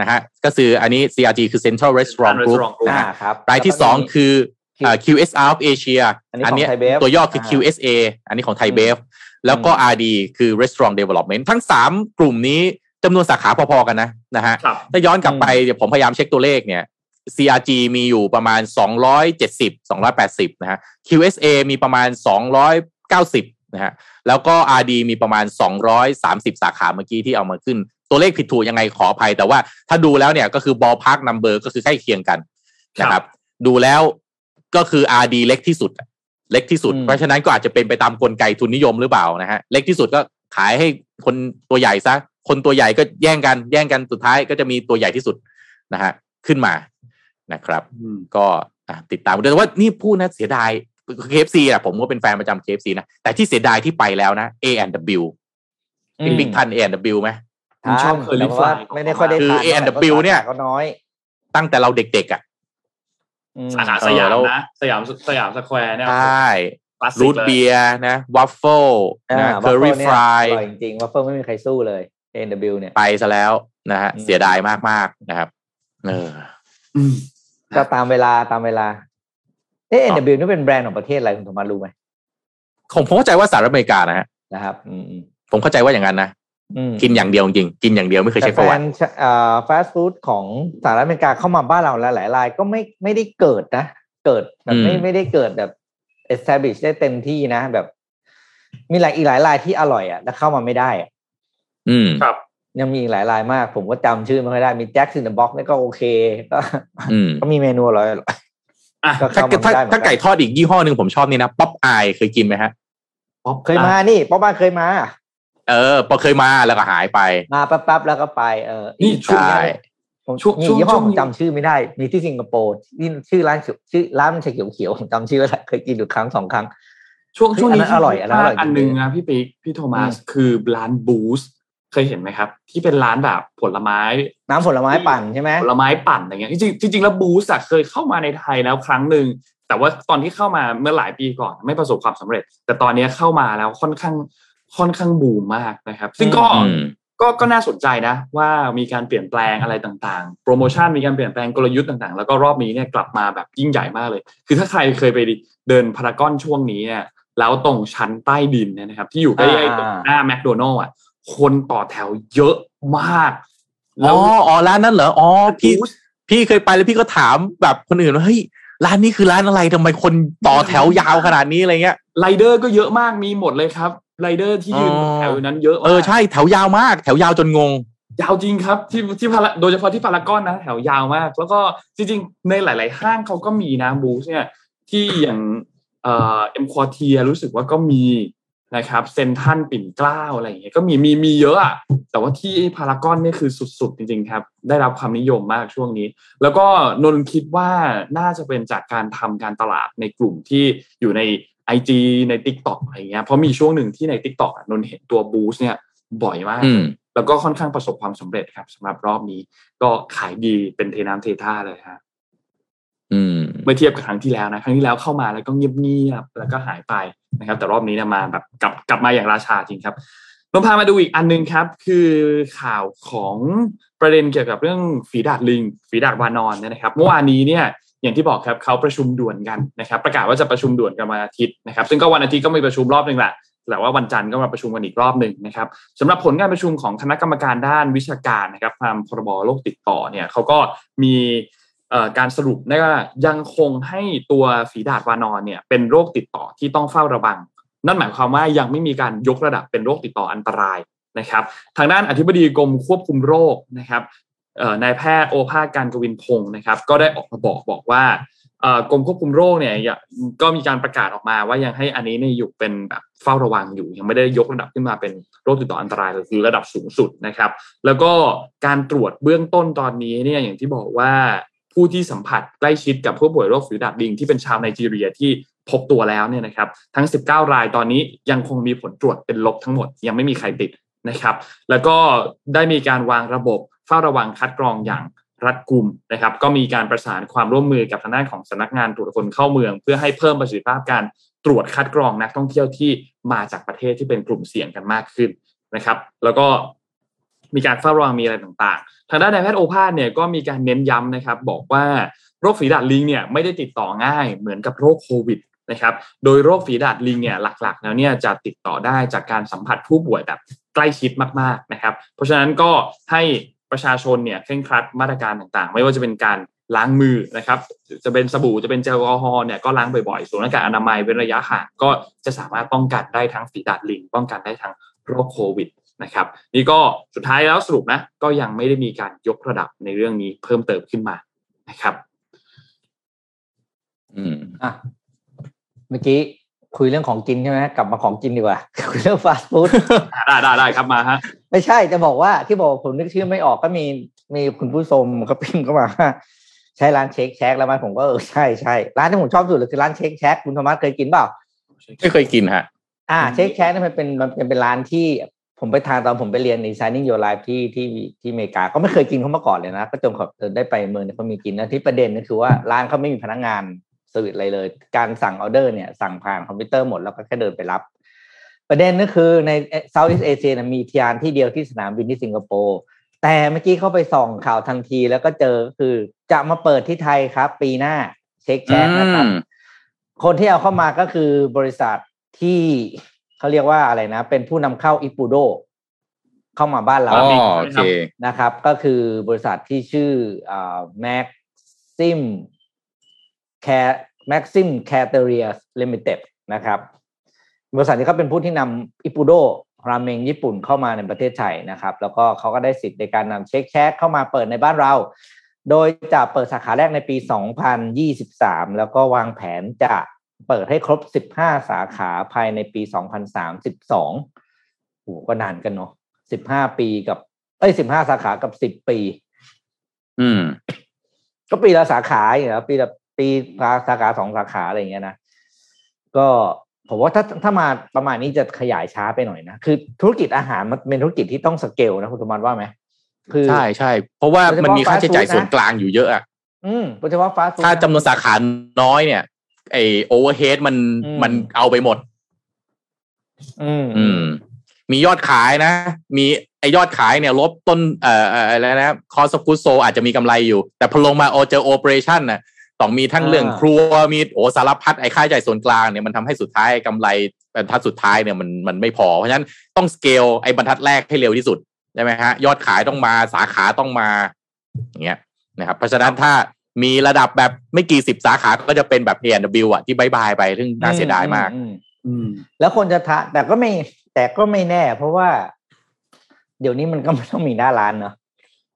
นะฮะก็คืออันนี้ CRG คือ Central Restaurant Group นะฮะรายที่สองคือ QSR of Asia อันนี้ตัวย่อคือ QSR อันนี้ของไทยเบฟแล้วก็ RD คือ Restaurant Development ทั้งสามกลุ่มนี้จำนวนสาขาพอๆกันนะนะฮะถ้าย้อนกลับไปเดี๋ยวผมพยายามเช็คตัวเลขเนี่ย CRG มีอยู่ประมาณ 270 280 นะฮะ QSR มีประมาณ 290 นะฮะแล้วก็ RD มีประมาณ 230 สาขาเมื่อกี้ที่เอามาขึ้น ตัวเลขผิดถูกยังไงขออภัย แต่ว่าถ้าดูแล้วเนี่ยก็คือ ballpark number ก็คือใกล้เคียงกันนะครับ ดูแล้วก็คือ RD เล็กที่สุด เล็กที่สุด เพราะฉะนั้นก็อาจจะเป็นไปตามกลไกทุนนิยมหรือเปล่านะฮะเล็กที่สุดก็ขายให้คนตัวใหญ่ซะคนตัวใหญ่ก็แย่งกันแย่งกันสุดท้ายก็จะมีตัวใหญ่ที่สุดนะฮะขึ้นมานะครับ ก็ติดตามแต่ว่านี่พูดนะเสียดาย KFC อะผมก็เป็นแฟนประจำ KFC นะ แต่ที่เสียดายที่ไปแล้วนะ A&W เป็นบิ๊กทัน A&W ไหมผมชอบเคอรี่ฟลายไม่ได้ค่อยได้คือ A&W เนี่ยก็น้อย ตั้งแต่เราเด็กๆอะสาขาสยามนะสยามสยามสแควร์เนี่ยใช่ root beer นะวาฟเฟิลนะ curly fries จริงๆวาฟเฟิลไม่มีใครสู้เลย A&W เนี่ยไปซะแล้วนะฮะเสียดายมากๆนะครับ เออก็ตามเวลาตามเวลา เอ๊ะ A&W นี่เป็นแบรนด์ของประเทศอะไรคุณโทมัสรู้ไหมผมผมเข้าใจว่าสหรัฐอเมริกานะฮะนะครับ อืมผมเข้าใจว่าอย่างนั้นนะกินอย่างเดียวจริงกินอย่างเดียวไม่เคยเช็คประวัติแต่ฟาสต์ฟู้ดของสหรัฐอเมริกาเข้ามาบ้านเราหลายรายก็ไม่ไม่ได้เกิดนะ เกิดแบบไม่ไม่ได้เกิดแบบ establish ได้เต็มที่นะแบบ มีหลายอีกหลายรายที่อร่อยอะแต่เข้ามาไม่ได้อะอืมครับ ยังมีอีกหลายรายมาก ผมก็จำชื่อไม่ค่อยได้มี Jack in the Box นี่ก็โอเคก็อืมก็มีเมนูอร่อย ถ้าถ้าถ้าไก่ทอดอีกยี่ห้อหนึ่งผมชอบนี่นะ Popeyes เคยกินไหมฮะป๊อปเคยมานี่ Popeyes เคยมา เออพอเคยมาแล้วก็หายไป มาแป๊บๆแล้วก็ไปเออนี่ช่วงผมช่วงยี่ห้อผมจำชื่อไม่ได้ มีที่สิงคโปร์ที่ชื่อร้านชื่อร้านมันเขียวๆผมจำชื่อไม่ได้เคยกินอยู่ครั้งสองครั้งช่วงช่วงนี้อร่อยอันนั้นอร่อยอันนึงนะพี่ปิ๊กพี่โทมัสคือร้าน Boost เคยเห็นไหมครับ ที่เป็นร้านแบบผลไม้ น้ำผลไม้ปั่นใช่ไหมผลไม้ปั่นอะไรเงี้ยจริงจริงแล้ว Boost เคยเข้ามาในไทยแล้วครั้งหนึ่งแต่ว่าตอนที่เข้ามาเมื่อหลายปีก่อนไม่ประสบความสำเร็จ แต่ตอนนี้เข้ามาแล้วค่อนข้างค่อนข้างบูมมากนะครับ ซึ่งก็ก็ก็น่าสนใจนะ ว่ามีการเปลี่ยนแปลงอะไรต่างๆ โปรโมชั่นมีการเปลี่ยนแปลงกลยุทธ์ต่างๆ แล้วก็รอบนี้เนี่ยกลับมาแบบยิ่งใหญ่มากเลย คือถ้าใครเคยไปเดินพารากอนช่วงนี้เนี่ยแล้วตรงชั้นใต้ดินเนี่ยนะครับ ที่อยู่ใกล้ๆตรงหน้าแมคโดนัลล์อะ คนต่อแถวเยอะมากอ๋ออ๋อร้านนั้นเหรออ๋อพี่พี่เคยไปแล้วพี่ก็ถามแบบคนอื่นว่าเฮ้ยร้านนี้คือร้านอะไรทำไมคนต่อแถวยาวขนาดนี้อะไรเงี้ยไรเดอร์ก็เยอะมากมีหมดเลยครับไรเดอร์ที่ยืนแถวนั้นเยอะเออใช่แถวยาวมากแถวยาวจนงง ยาวจริงครับที่ที่พาโดยเฉพาะที่พารากอนนะ แถวยาวมาก แล้วก็จริง ๆ ในหลาย ๆ ห้างเขาก็มีนะ Boost เนี่ยที่อย่างเอ่อเอ็มควอเทียร์รู้สึกว่าก็มี นะครับเซ็นทรัลปิ่นเกล้าอะไรอย่างเงี้ยก็มีมีมีเยอะอะแต่ว่าที่พารากอนนี่คือสุดๆ จริงๆครับ ได้รับความนิยมมากช่วงนี้ แล้วก็นนคิดว่าน่าจะเป็นจากการทำการตลาดในกลุ่มที่อยู่ใน IG ใน Tik t o อกอะไรเงี้ยเพราะมีช่วงหนึ่งที่ใน Tik t o อกนนเห็นตัวบูสเนี่ยบ่อยมากแล้วก็ค่อนข้างประสบความสำเร็จครับสำหรับรอบนี้ก็ขายดีเป็นเทน้ำเทท่าเลยฮะ เมื่อเทียบกับครั้งที่แล้วนะ ครั้งที่แล้วเข้ามาแล้วก็เงียบๆแล้วก็หายไปนะครับ แต่รอบนี้นี่ยมาแบบกลับกลับมาอย่างราชาจริงครับเราพามาดูอีกอันนึงครับ คือข่าวของประเด็นเกี่ยวกับเรื่องฝีดาดลิง ฝีดาดวานอนเนี่ยนะครับ เมื่อวานนี้เนี่ยอย่างที่บอกครับเขาประชุมด่วนกันนะครับ ประกาศว่าจะประชุมด่วนกันวันอาทิตย์นะครับ ซึ่งก็วันอาทิตย์ก็มีประชุมรอบหนึ่งแหละแต่ว่าวันจันทร์ก็มาประชุมกันอีกรอบหนึ่งนะครับสำหรับผลการประชุมของคณะกรรมการด้านวิชาการนะครับตามพรบโรคติดต่อเนี่ยเขาก็มี การสรุปนะว่ายังคงให้ตัวฝีดาดวานอนเนี่ยเป็นโรคติดต่อที่ต้องเฝ้าระวัง นั่นหมายความว่ายังไม่มีการยกระดับเป็นโรคติดต่ออันตรายนะครับ ทางด้านอธิบดีกรมควบคุมโรคนะครับนายแพทย์โอภาสการกวินพงศ์นะครับ ก็ได้ออกมาบอกบอกว่ากรมควบคุมโรคเนี่ยก็มีการประกาศออกมาว่ายังให้อันนี้เนี่ยอยู่เป็นแบบเฝ้าระวังอยู่ ยังไม่ได้ยกระดับขึ้นมาเป็นโรคติดต่ออันตรายคือระดับสูงสุดนะครับ แล้วก็การตรวจเบื้องต้นตอนนี้เนี่ยอย่างที่บอกว่า ผู้ที่สัมผัสใกล้ชิดกับผู้ป่วยโรคฝีดาดลิงที่เป็นชาวไนจีเรียที่พบตัวแล้วเนี่ยนะครับทั้ง 19 รายตอนนี้ยังคงมีผลตรวจเป็นลบทั้งหมด ยังไม่มีใครติดนะครับ แล้วก็ได้มีการวางระบบเฝ้าระวังคัดกรองอย่างรัดกุมนะครับ ก็มีการประสานความร่วมมือกับทางด้านของสำนักงานตรวจคนเข้าเมือง เพื่อให้เพิ่มประสิทธิภาพการตรวจคัดกรองนักท่องเที่ยวที่มาจากประเทศที่เป็นกลุ่มเสี่ยงกันมากขึ้นนะครับ แล้วก็ มีการเฝ้าระวังมีอะไรต่างๆ ทางด้านนายแพทย์โอภาสเนี่ยก็มีการเน้นย้ำนะครับ บอกว่าโรคฝีดาดลิงเนี่ยไม่ได้ติดต่อง่ายเหมือนกับโรคโควิดนะครับ โดยโรคฝีดาดลิงเนี่ยหลักๆ แล้วเนี่ยจะติดต่อได้จากการสัมผัสผู้ป่วยแบบใกล้ชิดมากๆนะครับ เพราะฉะนั้นก็ให้ประชาชนเนี่ยเคร่งครัดมาตรการต่างๆ ไม่ว่าจะเป็นการล้างมือนะครับ จะเป็นสบู่จะเป็นเจลแอลกอฮอล์เนี่ยก็ล้างบ่อยๆสวมหน้ากากอนามัยเป็นระยะห่างก็จะสามารถป้องกันได้ทั้งฝีดาดลิง ป้องกันได้ทั้งโรคโควิด นะครับ นี่ก็สุดท้ายแล้วสรุปนะ ก็ยังไม่ได้มีการยกระดับในเรื่องนี้เพิ่มเติมขึ้นมานะครับ อืมอะเมื่อกี้คุยเรื่องของกินใช่ไหมกลับมาของกินดีกว่า คุยเรื่องฟาสต์ฟู้ดได้ได้ได้ครับมาฮะ ไม่ใช่จะบอกว่าที่บอกผมนึกชื่อไม่ออกก็มีมีคุณผู้ชมก็พิมพ์เข้ามา ใช้ร้านเช็คแช็กแล้วมันผมก็เออใช่ใช่ร้านที่ผมชอบสุดเลยคือร้านเช็คแช็กคุณธรรมะเคยกินเปล่าไม่เคยกินฮะ อ่า เช็คแช็กนี่มันเป็นมันเป็นร้านที่ ผมไปทานตอนผมไปเรียนใน Signing Your Life ที่ที่ที่อเมริกา ก็ไม่เคยกินเขามาก่อนเลยนะ ก็จนเขาได้ไปเมืองเนี่ยเขามีกินนะที่ประเด็นก็คือว่าร้านเขาไม่มีพนักงานสวิตอะไรเลย การสั่งออเดอร์เนี่ยสั่งผ่านคอมพิวเตอร์หมดแล้วก็แค่เดินไปรับ ประเด็นก็คือในเซาท์อีสเอเชียมีทียานที่เดียวที่สนามบินที่สิงคโปร์แต่เมื่อกี้เข้าไปส่องข่าวทันทีแล้วก็เจอคือจะมาเปิดที่ไทยครับ ปีหน้าShake Shack นะครับคนที่เอาเข้ามาก็คือบริษัทที่ เขาเรียกว่าอะไรนะ เป็นผู้นำเข้า Ippudo เข้ามาบ้านเรานะครับ ก็คือบริษัทที่ชื่อ Maxim's Cater Maxim's Caterers Limited นะครับ บริษัทนี้เขาเป็นผู้ที่นำ Ippudo ราเมงญี่ปุ่นเข้ามาในประเทศไทยนะครับ แล้วก็เขาก็ได้สิทธิ์ในการนำ Shake Shack เข้ามาเปิดในบ้านเรา โดยจะเปิดสาขาแรกในปี 2023 แล้วก็วางแผนจะ เปิดให้ครบ 15 สาขาภายในปี 2032โอ้ก็นานกันเนาะ 15 ปีกับ เอ้ย 15 สาขากับ 10 ปี อืม ก็ปีละสาขาอย่างเงี้ยปีละปีสาขาสองสาขาอะไรเงี้ยนะ ก็ผมว่าถ้าถ้ามาประมาณนี้จะขยายช้าไปหน่อยนะ คือธุรกิจอาหารมันเป็นธุรกิจที่ต้องสเกลนะคุณธมันว่าไหมคือใช่ใช่เพราะว่ามันมีค่าใช้จ่ายส่วนกลางอยู่เยอะอะอืมโดยเฉพาะ fastถ้าจำนวนสาขาน้อยเนี่ย ไอ overhead มันมันเอาไปหมด อืมอืม มียอดขายนะ มีไอยอดขายเนี่ย ลบต้นเอ่ออะไรนะ cost food cost อาจจะมีกำไรอยู่ แต่พอลงมาโอเจอ operation น่ะต้องมีทั้งเรื่องครัวมีโอสารพัดไอ้ค่าใช้จ่ายส่วนกลางเนี่ยมันทำให้สุดท้ายกำไรบรรทัดสุดท้ายเนี่ยมันมันไม่พอ เพราะฉะนั้นต้องสเกลไอ้บรรทัดแรกให้เร็วที่สุดใช่ไหมฮะ ยอดขายต้องมาสาขาต้องมาอย่างเงี้ยนะครับ เพราะฉะนั้นถ้า มีระดับแบบไม่กี่สิบสาขาก็จะเป็นแบบ A&W อะที่ bye bye ไปซึ่งน่าเสียดายมาก อืม แล้วคนจะทะแต่ก็ไม่แต่ก็ไม่แน่ เพราะว่า เดี๋ยวนี้มันก็ไม่ต้องมีหน้าร้านเนาะ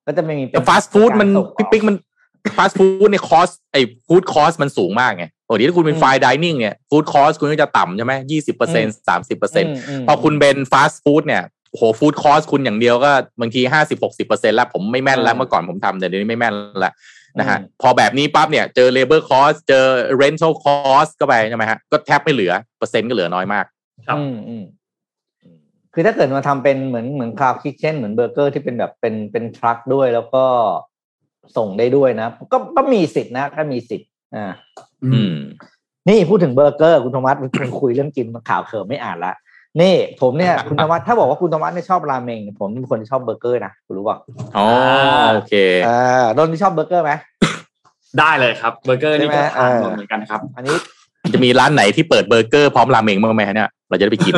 ก็จะไม่มีแต่ฟาสต์ฟู้ดมันปิ๊กปิ๊กมันฟาสต์ฟู้ดใน cost ไอ้ food cost มันสูงมากไงโอ้ดีถ้าคุณเป็น fine dining เนี่ย food cost คุณก็จะต่ำใช่ไหมยี่สิบเปอร์เซ็นสามสิบเปอร์เซ็นพอคุณเป็นฟาสต์ฟู้ดเนี่ยโห food cost คุณอย่างเดียวก็บางทีห้าสิบหกสิบเปอร์เซ็นแล้วผมไม่แม่นแล้วเมื่อก่อนผมทำแต่เดี๋ยวนี้ไม่แม่นละ นะฮะพอแบบนี้ปั๊บเนี่ยเจอ labor cost เจอ rental cost ก็ไปใช่ไหมฮะก็แทบไม่เหลือเปอร์เซ็นต์ก็เหลือน้อยมากครับคือถ้าเกิดมาทำเป็นเหมือนเหมือน cloud kitchen เหมือนเบอร์เกอร์ที่เป็นแบบเป็นเป็น truck ด้วยแล้วก็ส่งได้ด้วยนะ ก็ก็มีสิทธินะก็มีสิทธิ์อ่าอืมนี่พูดถึงเบอร์เกอร์คุณธมัสคุณคุยเรื่องกินข่าวเขิมไม่อ่านละ นี่ผมเนี่ยคุณธมัสถ้าบอกว่าคุณธมัสเนี่ยชอบราเมง ผมเป็นคนที่ชอบเบอร์เกอร์นะคุณรู้ป่ะอ๋อโอเคอ่าโดนที่ชอบเบอร์เกอร์ไหมได้เลยครับเบอร์เกอร์นี่ก็ใช่ไหมทานเออเหมือนกันครับ อันนี้จะมีร้านไหนที่เปิดเบอร์เกอร์พร้อมราเมงบ้างไหมฮะเนี่ยเราจะได้ไปกิน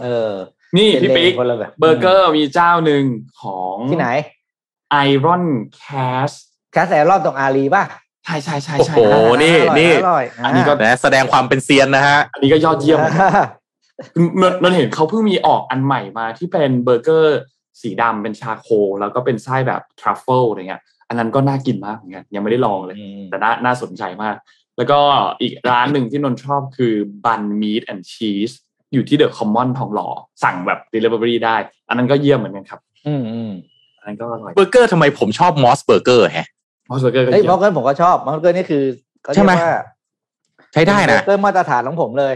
เออ นี่เป็นพี่เลปิ๊กคนละแบบเบอร์เกอร์มีเจ้าหนึ่งของที่ไหนไอรอนCast Cast Iron ตรงอารีย์ป่ะใช่ใช่ใช่โอ้ใช่โหนี่อร่อยนี่อร่อยอันนี้ก็นะแสดงความเป็นเซียนนะฮะ อันนี้ก็ยอดเยี่ยม อ่านนท์เห็นเขาเพิ่งมีออกอันใหม่มาที่เป็นเบอร์เกอร์สีดำเป็น charcoal แล้วก็เป็นไส้แบบทรัฟเฟิลอะไรเงี้ย อันนั้นก็น่ากินมากเหมือนกันยังไม่ได้ลองเลย แต่น่าน่าสนใจมาก แล้วก็อีกร้านหนึ่งที่นนท์ชอบคือบันมีทแอนด์ชีสอยู่ที่เดอะคอมมอนทองหล่อสั่งแบบ Delivery ได้ อันนั้นก็เยี่ยมเหมือนกันครับอืมอืมอันนั้นก็อร่อยเบอร์เกอร์ทำไมผมชอบมอสเบอร์เกอร์แฮะมอสเบอร์เกอร์ก็เฮ้ยเยี่มมอสเบอร์เกอร์ผมก็ชอบมอสเกอร์นี่คือเขาเรียกใช่ไหมว่าใช้ได้เบอนะร์เกอร์มาตรฐานของผมเลย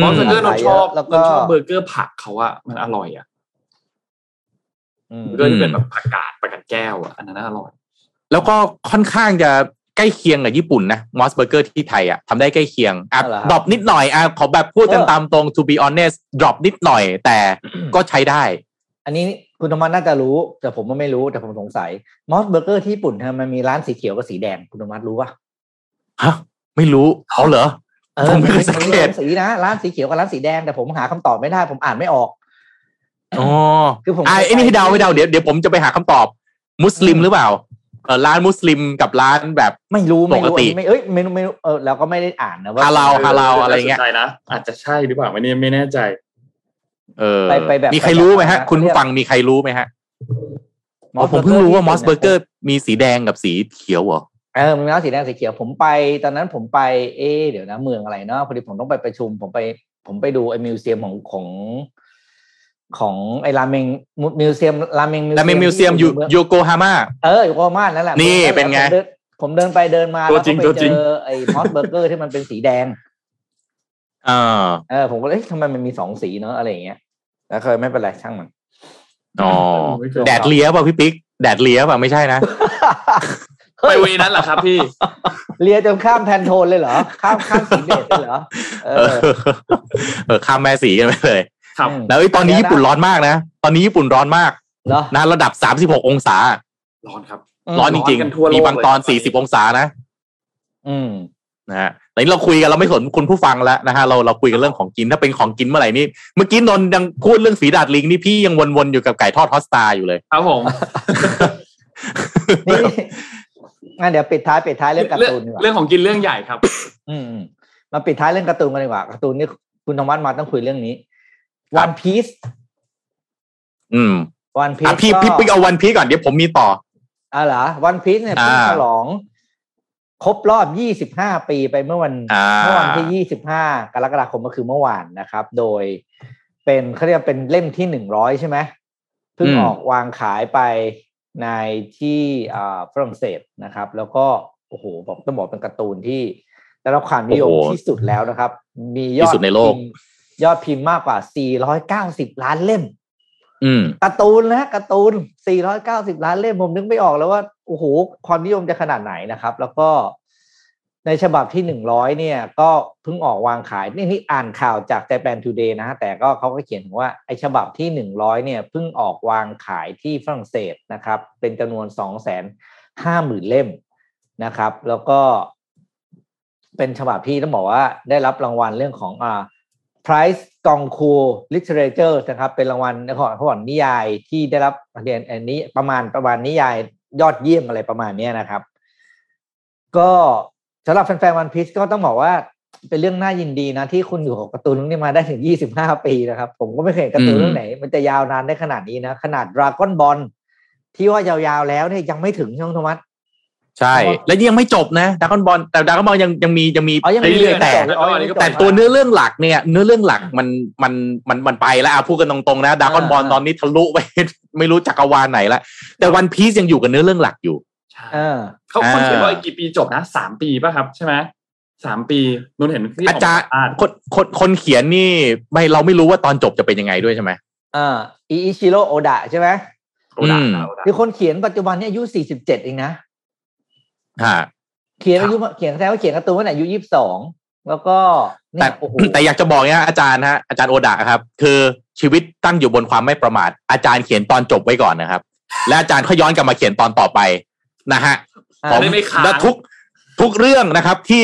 มอสเบอร์เกอร์นนท์ชอบแล้วนก็นท์ชอบเบอร์เกอร์ผักเขาอะมันอร่อยอะอืมเบอร์เกอร์ที่เป็นแบบผักกาดผักกาดแก้วอะอันนั้นน่าอร่อย แล้วก็ค่อนข้างจะใกล้เคียงกับญี่ปุ่นนะมอสเบอร์เกอร์ที่ไทยอะทำได้ใกล้เคียงอะอ๋อเหรอครับ drop นิดหน่อยอะขอแบบพูดกันตามตรง to be honest drop นิดหน่อย แต่ก็ใช้ได้ อันนี้คุณธรรมะน่าจะรู้ แต่ผมก็ไม่รู้แต่ผมสงสัยมอสเบอร์เกอร์ที่ญี่ปุ่นทำไมมันมีร้านสีเขียวกับสีแดงคุณธรรมะรู้ป่ะฮะ ไม่รู้เขาเหรอ เออผมไม่เคยสังเกตมันมีสอสีนะร้านสีเขียวกับร้านสีแดงแต่ผมหาคำตอบไม่ได้ ผมอ่านไม่ออกอ๋อคือผมอะไอ้นี่ให้เดาให้เดาเดี๋ยวเดี๋ยวผมจะไปหาคำตอบ มุสลิมหรือเปล่าเออร้านมุสลิมกับร้านแบบไม่รู้ไม่ปกรู้ติอันนี้ไม่เอ้ยไม่รู้ไม่รู้เออเราก็ไม่ได้อ่านนะว่าฮาลาลฮาลาลอะไรเงี้ยน่าสนใจนะอาจจะใช่หรือเปล่าไม่แน่ไม่แน่ใจ เออไปไปแบบมีใครรู้ไหมฮะไปแบบคุณผู้ฟังมีใครรู้ไหมฮะอ๋อผมเพิ่งรู้ว่ามอสเบอร์เกอร์มีสีแดงกับสีเขียวเหรอ เออมันมีร้านสีแดงสีเขียวผมไป ตอนนั้นผมไปเอะเดี๋ยวนะ เมืองอะไรเนาะพอดีผมต้องไปประชุม ผมไป ผมไปดูไอ้ museum ของของของไอ้ราเมง museum ราเมงแล้วมี museum อยู่โยโกฮาม่าเอออยู่โกมานั่นแหละนี่เป็นไง ผมดิผมเดินไปเดินมาตัวแล้วจริงก็ตัวไปจริเจงอไอ้มอสเบอร์เกอร์ที่มันเป็นสีแดงอ่าเออผมก็เลยเอ๊ะทำไมมันมีสองสีเนอะอะไรอย่างเงี้ยแล้วเคยไม่เป็นไรช่างมันอ๋อไม่เคยแดดเลียเปล่าพี่ปิ๊กแดดเลียเปล่าไม่ใช่นะ ไปเวนั้นเหรอครับพี่ เลียจนข้ามแพนโทนเลยเหรอ ข้ามข้ามสีเบจเลยเหรอเอเอออ เออ ข้ามแม่สีกันไปเลย ครับอืมแล้วไอ้ตอนนี้ญี่ปุ่นร้อนมากนะ ตอนนี้ญี่ปุ่นร้อนมากเหรอนะระดับสามสิบหกองศา ร้อนครับ ร้อนจริงร้อนกันทั่วโลกๆมีบางตอนเลยสี่สิบองศานะ อืม นะฮะแต่นี้เราคุยกันเราไม่สนคุณผู้ฟังแล้วนะฮะเราเราคุยกันเรื่องของกินถ้าเป็นของกินเมื่อไหร่นี่เมื่อกี้นนท์ยังพูดเรื่องฝีดาดลิงนี่พี่ยังวนๆอยู่กับไก่ทอดทอสตาอยู่เลย ครับผมนี่ งั้นเดี๋ยวปิดท้ายปิดท้ายเรื่องการ์เรื่องตูนดีกว่าเรื่องของกินเรื่องใหญ่ครับอืมอืมมาปิดท้ายเรื่องการ์ตูนกันดีกว่าการ์ตูนนี่คุณธรรมะมาต้องคุยเรื่องนี้ One Piece อืม One อะ Piece พี่ก็พี่ปิ๊กเอาวันพีก่อนเดี๋ยวผมมีต่ออ่าเหรอ One Piece เนี่ยเพิ่งอ่าฉลอง ครบรอบ 25 ปีไปเมื่อวันอ่าเมื่อวันที่ 25 กรกฎาคมก็คือเมื่อวานนะครับ โดยเป็นเขาเรียกเป็นเล่มที่ 100 ใช่ไหมเพิ่งอืมออกวางขายไป ในที่อ่าฝรั่งเศสนะครับ แล้วก็โอ้โหบอกต้องบอกเป็นการ์ตูนที่ได้รับความนิยมที่สุดแล้วนะครับ มียอดที่สุดในโลกพิมพ์ยอดพิมพ์มากกว่า 490 ล้านเล่ม อืมการ์ตูนนะการ์ตูน 490 ล้านเล่มผมนึกไม่ออกแล้วว่าโอ้โหความนิยมจะขนาดไหนนะครับ แล้วก็ ในฉบับที่100เนี่ย ก็เพิ่งออกวางขายนี่นี่อ่านข่าวจาก Japan Today นะฮะแต่ก็เขาก็เขียนว่าไอฉบับที่100เนี่ยเพิ่งออกวางขายที่ฝรั่งเศสนะครับ เป็นจำนวน250,000เล่มนะครับ แล้วก็เป็นฉบับที่ต้องบอกว่าได้รับรางวัลเรื่องของอ่า Prize กองคู Literature นะครับ เป็นรางวัลของขอกนิยายที่ได้รับเรียนอันนี้ประมาณประมาณนิยายยอดเยี่ยมอะไรประมาณนี้นะครับ ก็ สำหรับแฟนๆวันพี e ก็ต้องบอกว่าเป็นเรื่องน่ายินดีนะที่คุณอยู่กับการ์ตูนเรื่องนี้มาได้ถึง 25 ปีนะครับ ผมก็ไม่เคยเห็นการ์ตูนอืมเรื่องไหน มันจะยาวนานได้ขนาดนี้นะ ขนาด Dragon Ball ที่ว่ายาวๆแล้วเนี่ยยังไม่ถึงช่องโทมัสใช่ แล้วยังไม่จบนะดากอนบอลแต่ดากอนบอลยังยังมียังมีอ๋อยังมีเรื่อยๆแต่ต่ออ๋อยังมีต่อแต่ตัวเนื้อเรื่องหลักเนี่ย เนื้อเรื่องหลักมันมันมันมันไปแล้วอะพูดกันตรงๆนะดากอนบอลอ่าตอนนี้ทะลุไปไม่รู้จักรวาลไหนละแต่วันพีซยังอยู่กับเนื้อเรื่องหลักอยู่ เออเขาคนเขียนว่าอ่าอีกกี่ปีจบนะสามปีป่ะครับใช่ไหมสามปีนนท์เห็นที่อาจารย์กมสัมภษณ์คนคนคนเขียนนี่ไม่เราไม่รู้ว่าตอนจบจะเป็นยังไงด้วยใช่ไหมอ่าอิอิชิโร่โอดะใช่ไหมโอดาอืมโอดาคือคนเขียนปัจจุบันเนี่ยอายุ47เองนะฮะเขียนอายุเขียนแสดงว่าเขียนการ์ตูนตั้งแต่อายุ22แล้วก็เนี่แต่ยโอ้โหแต่อยากจะบอกเนี่ยอาจารย์ฮะอาจารย์โอดะครับ คือชีวิตตั้งอยู่บนความไม่ประมาทอาจารย์เขียนตอนจบไว้ก่อนนะครับ และอาจารย์เขาย้อนกลับมาเขียนตอนต่อไป นะฮะผมและทุกทุกเรื่องนะครับ ที่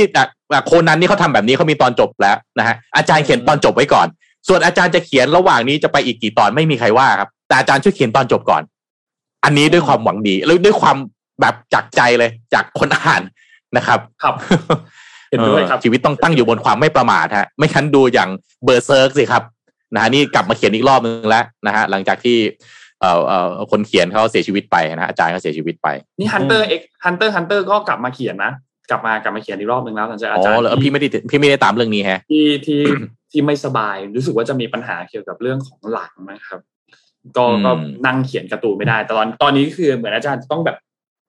โคนันนี่เขาทำแบบนี้เขามีตอนจบแล้วนะฮะอาจารย์เขียนตอนจบไว้ก่อน ส่วนอาจารย์จะเขียนระหว่างนี้จะไปอีกกี่ตอนไม่มีใครว่าครับ แต่อาจารย์ช่วยเขียนตอนจบก่อน อันนี้ด้วยความหวังดีแล้วด้วยความแบบจากใจเลยจากคนอ่านนะครับครับเห็นด้วยครับชีวิตต้องตั้งอยู่บนความไม่ประมาทฮะ ไม่งั้นดูอย่างเบอร์เซิร์กสิครับนะฮะนี่กลับมาเขียนอีกรอบนึงแล้วนะฮะหลังจากที่ เอ่อเอ่อคนเขียนเขาเสียชีวิตไปนะอาจารย์ก็เสียชีวิตไป นี่ฮันเตอร์เอ็กฮันเตอร์ฮันเตอร์ก็กลับมาเขียนนะกลับมากลับมาเขียนอีกรอบหนึ่งแล้วหลังจากอาจารย์อ๋อพี่ไม่ได้พี่ไม่ได้ตามเรื่องนี้ฮะที่ที่ที่ไม่สบายรู้สึกว่าจะมีปัญหาเกี่ยวกับเรื่องของหลังนะครับ ก็ก็นั่งเขียนการ์ตูนไม่ได้แต่ตอนตอนนี้คือเหมือนอาจารย์ต้องแบบ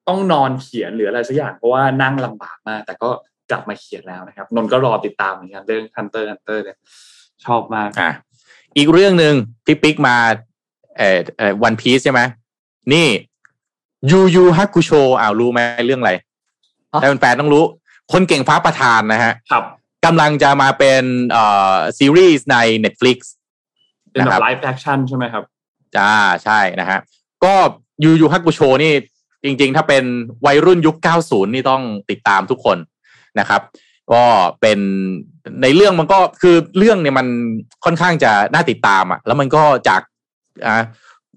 ต้องนอนเขียนหรืออะไรสักอย่างเพราะว่านั่งลำบากมาก แต่ก็กลับมาเขียนแล้วนะครับ นนท์ก็รอติดตามเหมือนกันเรื่องฮันเตอร์ฮันเตอร์เนี่ยชอบมากอะอีกเรื่องหนึ่งที่ปิ๊กมา เอ่อเอ่อวันพีซใช่ไหมนี่ยูยูฮักกุโชอ้าวรู้ไหมเรื่องอะไรแต่แฟนต้องรู้ คนเก่งฟ้าประทานนะฮะครับกำลังจะมาเป็นเอ่อซีรีส์ใน Netflix เป็นแบบ live actionั่นใช่ไหมครับจ้าใช่นะฮะก็ยูยูฮักกุโชนี่จริง ๆ ถ้าเป็นวัยรุ่นยุค 90 นี่ต้องติดตามทุกคนนะครับ ก็เป็นในเรื่องมันก็คือเรื่องเนี่ยมันค่อนข้างจะน่าติดตามอะแล้วมันก็จาก อ่า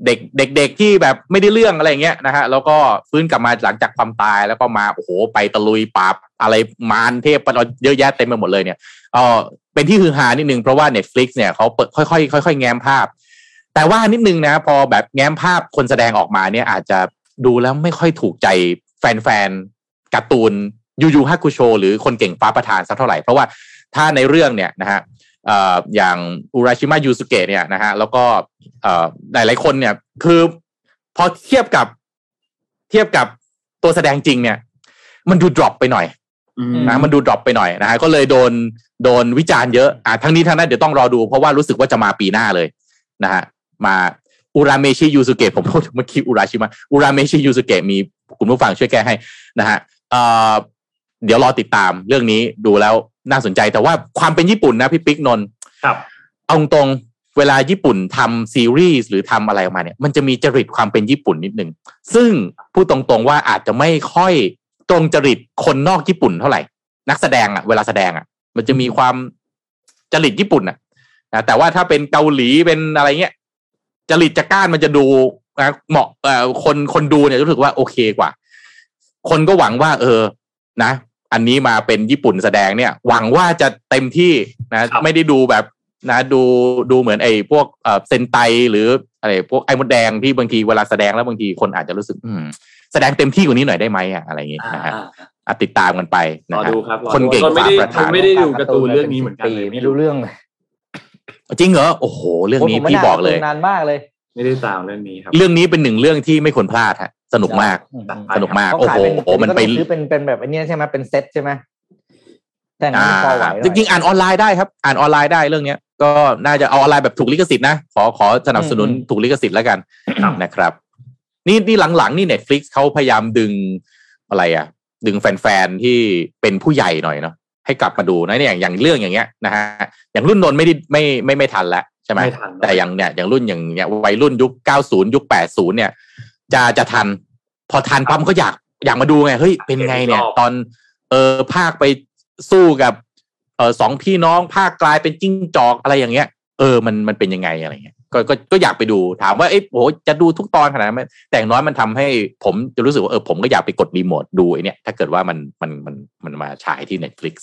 เด็กเด็กๆที่แบบไม่ได้เรื่องอะไรเงี้ยนะฮะแล้วก็ฟื้นกลับมาหลังจากความตายแล้วก็มาโอ้โหไปตะลุยปราบอะไรมารเทพปเราเยอะแยะเต็มไปหมดเลยเนี่ยเออเป็นที่ฮือฮานิดนึงเพราะว่า Netflix เนี่ยเขาเปิดค่อยๆค่อยๆแง้มภาพ แต่ว่านิดนึงนะพอแบบแง้มภาพคนแสดงออกมาเนี่ยอาจจะดูแล้วไม่ค่อยถูกใจแฟนๆการ์ตูนยูยูฮักคุโช หรือคนเก่งฟ้าประธานสักเท่าไหร่เพราะว่าถ้าในเรื่องเนี่ยนะฮะ อย่างอุราชิมะยูสุเกะเนี่ยนะฮะแล้วก็หลายหลายคนเนี่ย คือพอเทียบกับเทียบกับตัวแสดงจริงเนี่ย มันดู drop ไปหน่อยนะมันดู drop ไปหน่อยนะฮะก็เลยโดนโดนวิจารณ์เยอะอ่าทั้งนี้ทั้งนั้นเดี๋ยวต้องรอดู เพราะว่ารู้สึกว่าจะมาปีหน้าเลยนะฮะมาอุราเมชิยูสุเกะผมพูดเมื่อกี้อุราชิมะอุราเมชิยูสุเกะมีคุณผู้ฟังช่วยแก้ให้นะฮะเอ่อเดี๋ยวรอติดตามเรื่องนี้ดูแล้ว น่าสนใจแต่ว่าความเป็นญี่ปุ่นนะพี่ปิ๊กนนท์ครับเอาตรงเวลาญี่ปุ่นทำซีรีส์หรือทำอะไรออกมาเนี่ย มันจะมีจริตความเป็นญี่ปุ่นนิดนึง ซึ่งพูดตรงๆว่าอาจจะไม่ค่อยตรงจริตคนนอกญี่ปุ่นเท่าไหร่ นักแสดงอะเวลาแสดงอะมันจะมีความจริตญี่ปุ่นอะแต่ว่าถ้าเป็นเกาหลีเป็นอะไรเงี้ยจริตจักร้านมันจะดูนะเหมาะเอ่อคนคนดูเนี่ยรู้สึกว่าโอเคกว่า คนก็หวังว่า เออ นะ อันนี้มาเป็นญี่ปุ่นแสดงเนี่ย หวังว่าจะเต็มที่นะไม่ได้ดูแบบนะดูดูเหมือนไอ้พวกเอ่อเซนไตหรืออะไรพวกไอ้มดแดงที่บางทีเวลาแสดงแล้วบางทีคนอาจจะรู้สึก อืมแสดงเต็มที่กว่านี้หน่อยได้ไหมอะอะไรอย่างเงี้ยนะฮะติดตามกันไปนะครับคนเก่งฝาประธานไม่ได้ดูการ์ตูนเรื่องนี้เหมือนกันไม่รู้เรื่องเลยจริงเหรอโอ้โห เรื่องนี้พี่บอกเลยนานมากเลย ไม่ได้ตามเรื่องนี้ครับ เรื่องนี้เป็นหนึ่งเรื่องที่ไม่ควรพลาดฮะสนุกมากสนุกมากโอ้โหมันเป็นซื้อเป็นเป็นแบบอันนี้ใช่ไหมเป็นเซ็ตใช่ไหมแต่นั้นพอไหวจริงๆอ่านออนไลน์ได้ครับ อ่านออนไลน์ได้เรื่องเนี้ย ก็น่าจะเอาออนไลน์แบบถูกลิขสิทธิ์นะขอขอสนับสนุนถูกลิขสิทธิ์แล้วกันนะครับ นี่นี่หลังๆนี่ Netflix เขาพยายามดึงอะไรอะ ดึงแฟนๆที่เป็นผู้ใหญ่หน่อยเนาะให้กลับมาดูนะเนี่ยอย่างเรื่องอย่างเงี้ยนะฮะอย่างรุ่นนนท์ไม่ได้ไม่ไม่ไม่ทันแล้ว ใช่ไหมแต่อย่างเนี่ยอย่างรุ่นอย่างเนี้ยวัยรุ่นยุคเก้าศูนย์ยุคแปดศูนย์เนี่ย จะจะทัน พอทันปั๊มก็อยากอยากมาดูไงเฮ้ยเป็นไงเนี่ย ตอนเออภาคไปสู้กับเออสองพี่น้องภาคกลายเป็นจิ้งจอกอะไรอย่างเงี้ย เออมันมันเป็นยังไงอะไรเงี้ย ก็ก็ก็อยากไปดูถามว่าเอ๊ะโหจะดูทุกตอนขนาดนั้นแต่น้อยมันทำให้ผมจะรู้สึกว่าเออผมก็อยากไปกดรีโมทดูไอเนี้ยถ้าเกิดว่ามันมันมันมันมาฉายที่ Netflix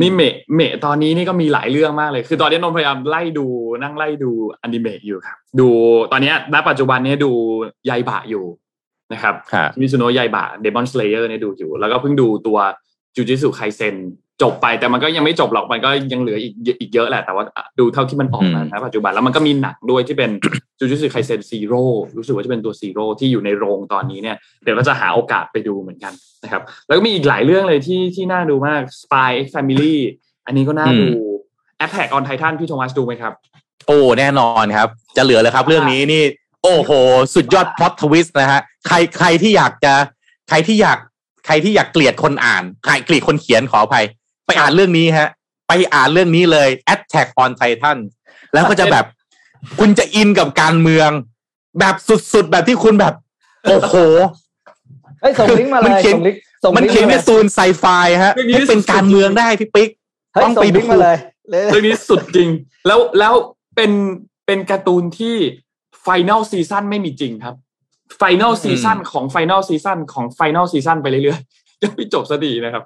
นี่เมเมตอนนี้นี่ก็มีหลายเรื่องมากเลย คือตอนนี้นนพยายามไล่ดูนั่งไล่ดูอนิเมะอยู่ครับดูตอนนี้ณปัจจุบันนี้ดูยายบะอยู่นะครับคิเมะสึโนะยายบะ Demon Slayer เนี่ยดูอยู่ แล้วก็เพิ่งดูตัว จูจุสึไคเซนจบไปแต่มันก็ยังไม่จบหรอกมันก็ยังเหลืออีกอีกเยอะแหละแต่ว่าดูเท่าที่มันออกมานะปัจจุบันแล้วมันก็มีหนังด้วยที่เป็นจูจุสึไคเซน Zero รู้สึกว่าจะเป็นตัว Zero ที่อยู่ในโรงตอนนี้เนี่ยเดี๋ยวก็จะหาโอกาสไปดูเหมือนกันนะครับแล้วก็มีอีกหลายเรื่องเลยที่ที่น่าดูมาก Spy X Family อันนี้ก็น่าดู Attack on Titan พี่โทมัสดูไหมครับ โอ้แน่นอนครับ จะเหลือเหรอครับ เรื่องนี้นี่ โอ้โห สุดยอด plot twist นะฮะใครใครที่อยากจะใครที่อยากใค รที่อยากเกลียดคนอ่านใครเกลียดคนเขียนขออภัย ไปอ่านเรื่องนี้ฮะ ไปอ่านเรื่องนี้เลย Attack on Titan แล้วก็จะแบบ คุณจะอินกับการเมือง แบบสุดๆ แบบที่คุณแบบ โอ้โหเฮ้ยส่งลิงก์มาเลยส่งลิงก์มันเขียนการ์ตูนไซไฟฮะให้เป็นการเมืองได้พี่ปิ๊กต้องไปดูเลยเรื่องนี้สุดจริง แล้วแล้วเป็นเป็นการ์ตูนที่ final season ไม่มีจริงครับ final season ของ final season ของ final season ไปเรื่อยๆยังไม่จบซะทีนะครับ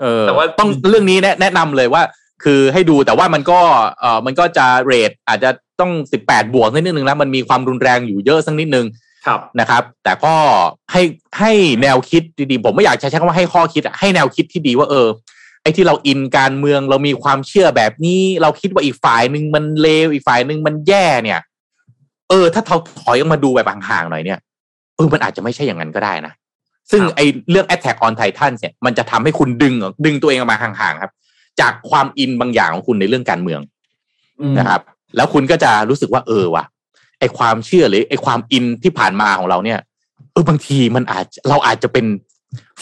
เออแต่ว่าต้องเรื่องนี้แนะนำเลยว่า คือให้ดูแต่ว่ามันก็เออมันก็จะเรทอาจจะต้องสิบแปดบวกนิดนึงแล้วมันมีความรุนแรงอยู่เยอะสักนิดนึงครับนะครับ แต่ก็ให้ให้แนวคิดดีๆผมไม่อยากใช้คำว่าให้ข้อคิดให้แนวคิดที่ดีว่าเออไอ้ที่เราอินการเมืองเรามีความเชื่อแบบนี้ เราคิดว่าอีกฝ่ายหนึ่งมันเลวอีกฝ่ายหนึ่งมันแย่เนี่ย เออ ถ้าเราถอยออกมาดูแบบห่างๆหน่อยเนี่ย เออมันอาจจะไม่ใช่อย่างนั้นก็ได้นะ ซึ่งไอ้เรื่อง Attack on Titan เนี่ยมันจะทำให้คุณดึงดึงตัวเองออกมาห่างๆครับ จากความอินบางอย่างของคุณในเรื่องการเมืองนะครับ แล้วคุณก็จะรู้สึกว่าเออว่ะไอความเชื่อหรือไอความอินที่ผ่านมาของเราเนี่ย เออบางทีมันอาจเราอาจจะเป็น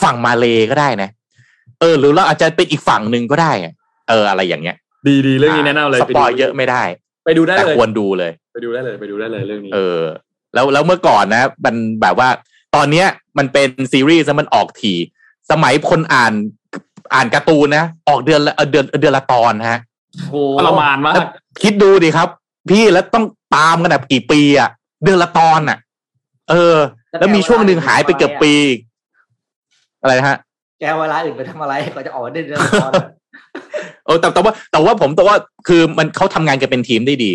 ฝั่ง Marley ก็ได้นะ เออ หรือเราอาจจะเป็นอีกฝั่งหนึ่งก็ได้ เอออะไรอย่างเงี้ย ดีดีเรื่องนี้แนะนำเลย spoil เยอะไม่ได้ ไปดูได้เลยแต่ควรดูเลย ไปดูได้เลย ไปดูได้เลยเรื่องนี้ เออ แล้วแล้วเมื่อก่อนนะ มันแบบว่า ตอนเนี้ยมันเป็นซีรีส์มันออกทีสมัยคนอ่านอ่านการ์ตูนนะ ออกเดือนละเดือนเดือนละตอนฮะโอ้ประมาณมากคิดดูดิครับ พี่แล้วต้องตามกันแบบกี่ปีอะเดือนละตอนอะเออ แล้วมีช่วงหนึ่งหายไปเกือบปี อะไรฮะ แกเวลาอื่นไปทำอะไรก็จะออกเดือนละตอนเออแต่แต่ว่าแต่ว่าผมแต่ว่าคือมันเขาทำงานกันเป็นทีมได้ดี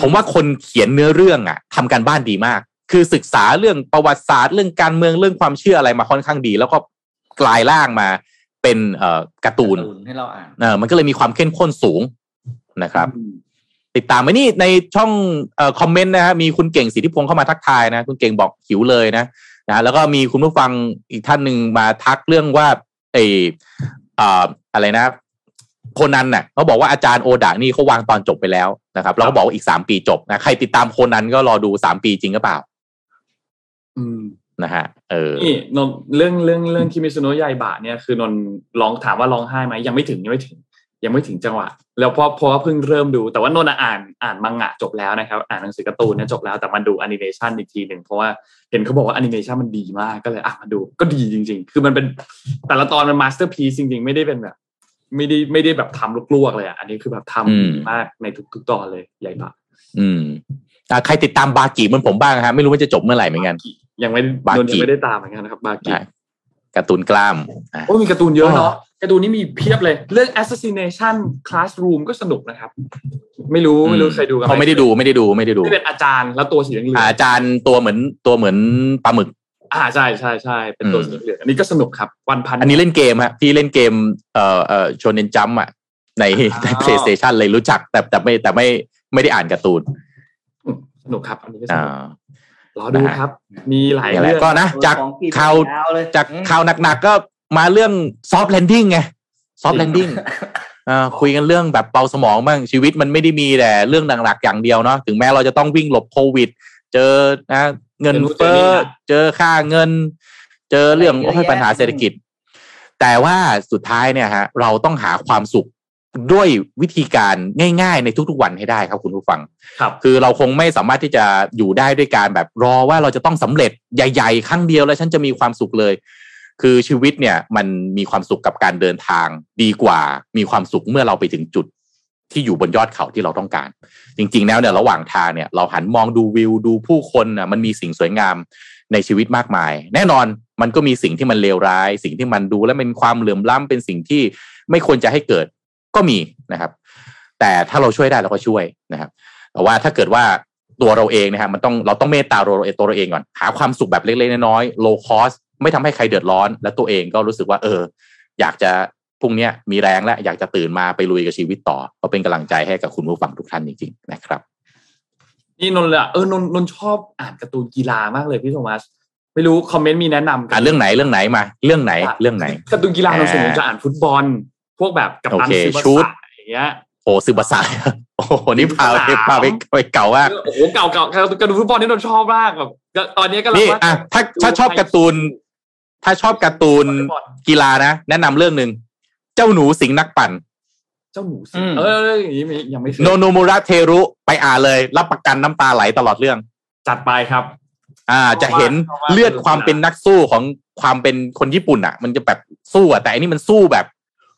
ผมว่าคนเขียนเนื้อเรื่องอะทำการบ้านดีมาก คือศึกษาเรื่องประวัติศาสตร์เรื่องการเมืองเรื่องความเชื่ออะไรมาค่อนข้างดี แล้วก็กลายร่างมาเป็นเอ่อการ์ตูนให้เราอ่านเออมันก็เลยมีความเข้มข้นสูงนะครับ ติดตามไปนี่ในช่องอคอมเมนต์นะฮะมีคุณเก่งสิทธิพงศ์เข้ามาทักทายนะ คุณเก่งบอกหิวเลยนะนะแล้วก็มีคุณผู้ฟังอีกท่านหนึ่งมาทักเรื่องว่าไออะไรนะ โคนันน่ะเขาบอกว่าอาจารย์โอดานี่เขาวางตอนจบไปแล้วนะครับเราก็บอกว่าอีกสามปีจบนะใครติดตามโคนันก็รอดูสามปีจริงหรือเปล่า อืมนะฮะเออนี่นนเรื่องเรื่องเรื่องคิเมะสึโนะยายบะเนี่ยคือนนร้องถามว่าร้องไห้ไหมยังไม่ถึงยังไม่ถึง ยังไม่ถึงจังหวะ แล้วพอพอเพิ่งเริ่มดู แต่ว่านนอ่านอ่านมังงะจบแล้วนะครับ อ่านหนังสือการ์ตูนเนี่ยจบแล้วแต่มันดูแอนิเมชันอีกทีหนึ่งเพราะว่าเห็นเขาบอกว่าแอนิเมชันมันดีมากก็เลยอะมาดูก็ดีจริง ๆ คือมันเป็นแต่ละตอนมัน masterpiece จริง ๆ ไม่ได้เป็นแบบ ไม่ได้ไม่ได้แบบทำลวกๆเลยอะอันนี้คือแบบทำดีมากในทุกๆตอนเลยใหญ่ปะอืมใครติดตามบากิมันผมบ้างฮะไม่รู้ว่าจะจบเมื่อไหร่เหมือนกันยังไม่บากิไม่ได้ตามเหมือนกันนะครับบากิการ์ตูนกล้ามโอ้มีการ์ตูนเยอะเนาะการ์ตูนนี้มีเพียบเลย เรื่อง assassination classroom ก็สนุกนะครับ ไม่รู้ไม่รู้เคยดูกันเขาไม่ได้ดูไม่ได้ดูไม่ได้ดูที่เป็นอาจารย์แล้วตัวสีเหลืองอาจารย์ตัวเหมือนตัวเหมือนปลาหมึก อ่าใช่ใช่ใช่เป็นตัวสีเหลืองอันนี้ก็สนุกครับวันพันอันนี้เล่นเกมฮะพี่เล่นเกมเอ่อเอ่อชนเนนจัมอะในใน PlayStation เลยรู้จัก แต่แต่ไม่แต่ไม่ไม่ได้อ่านการ์ตูนสนุกครับอันนี้ก็สนุกรอดูครับ มีหลายเรื่องก็นะจากข่าวจากข่าวหนักๆก็มาเรื่อง soft landing ไง soft landing คุยกันเรื่องแบบเบาสมองบ้างชีวิตมันไม่ได้มีแต่เรื่องหนักๆอย่างเดียวเนาะถึงแม้เราจะต้องวิ่งหลบโควิด เจอนะ เงินเฟ้อเจอค่าเงิน เจอเรื่องโอ้ยปัญหาเศรษฐกิจ แต่ว่าสุดท้ายเนี่ยฮะ เราต้องหาความสุขด้วยวิธีการง่าย ๆ ในทุกๆวันให้ได้ครับคุณผู้ฟัง ครับ คือเราคงไม่สามารถที่จะอยู่ได้ด้วยการแบบรอว่าเราจะต้องสำเร็จใหญ่ ๆ ครั้งเดียวแล้วฉันจะมีความสุขเลย คือชีวิตเนี่ยมันมีความสุขกับการเดินทางดีกว่า มีความสุขเมื่อเราไปถึงจุด ที่อยู่บนยอดเขาที่เราต้องการ จริง ๆ แล้วเนี่ยระหว่างทางเนี่ยเราหันมองดูวิวดูผู้คนน่ะมันมีสิ่งสวยงามในชีวิตมากมาย แน่นอนมันก็มีสิ่งที่มันเลวร้าย สิ่งที่มันดูแล้วเป็นความเหลื่อมล้ำเป็นสิ่งที่ไม่ควรจะให้เกิดก็มีนะครับ แต่ถ้าเราช่วยได้เราก็ช่วยนะครับ แต่ว่าถ้าเกิดว่าตัวเราเองนะครับมันต้องเราต้องเมตตาตัวเราเองตัวเราเองก่อนหาความสุขแบบเล็กๆน้อยๆ low cost ไม่ทำให้ใครเดือดร้อน และตัวเองก็รู้สึกว่าเออ อยากจะ พรุ่งนี้มีแรงและอยากจะตื่นมาไปลุยกับชีวิตต่อก็เป็นกำลังใจให้กับคุณผู้ฟังทุกท่านจริงๆนะครับ นี่นนเลยเออนนนนชอบอ่านการ์ตูนกีฬามากเลยพี่โทมัสไม่รู้คอมเมนต์มีแนะนำอ่านเรื่องไหนเรื่องไหนมา เรื่องไหนเรื่องไหนการ์ตูนกีฬานนสมจะอ่านฟุตบอล พวกแบบกับตันซือบัสอย่างเงี้ยโอ้ซือบัสโอ้โหนี่พาไปพาไปไปเก่าว่าโอ้โหเก่าเก่าการดูฟุตบอลนี่นนชอบมากแบบตอนนี้ก็นี่อะถ้าถ้าชอบการ์ตูน ถ้าชอบการ์ตูนกีฬานะ แนะนำเรื่องหนึ่ง เจ้าหนูสิงนักปั่น เจ้าหนูสิงเอออย่างนี้ยังไม่โนโนมูระเทรุไปอ่านเลย รับประกันน้ำตาไหลตลอดเรื่อง จัดไปครับ อ่าจะเห็นเลือดความเป็นนักสู้ของความเป็นคนญี่ปุ่นอะ มันจะแบบสู้อะแต่อันนี้มันสู้แบบ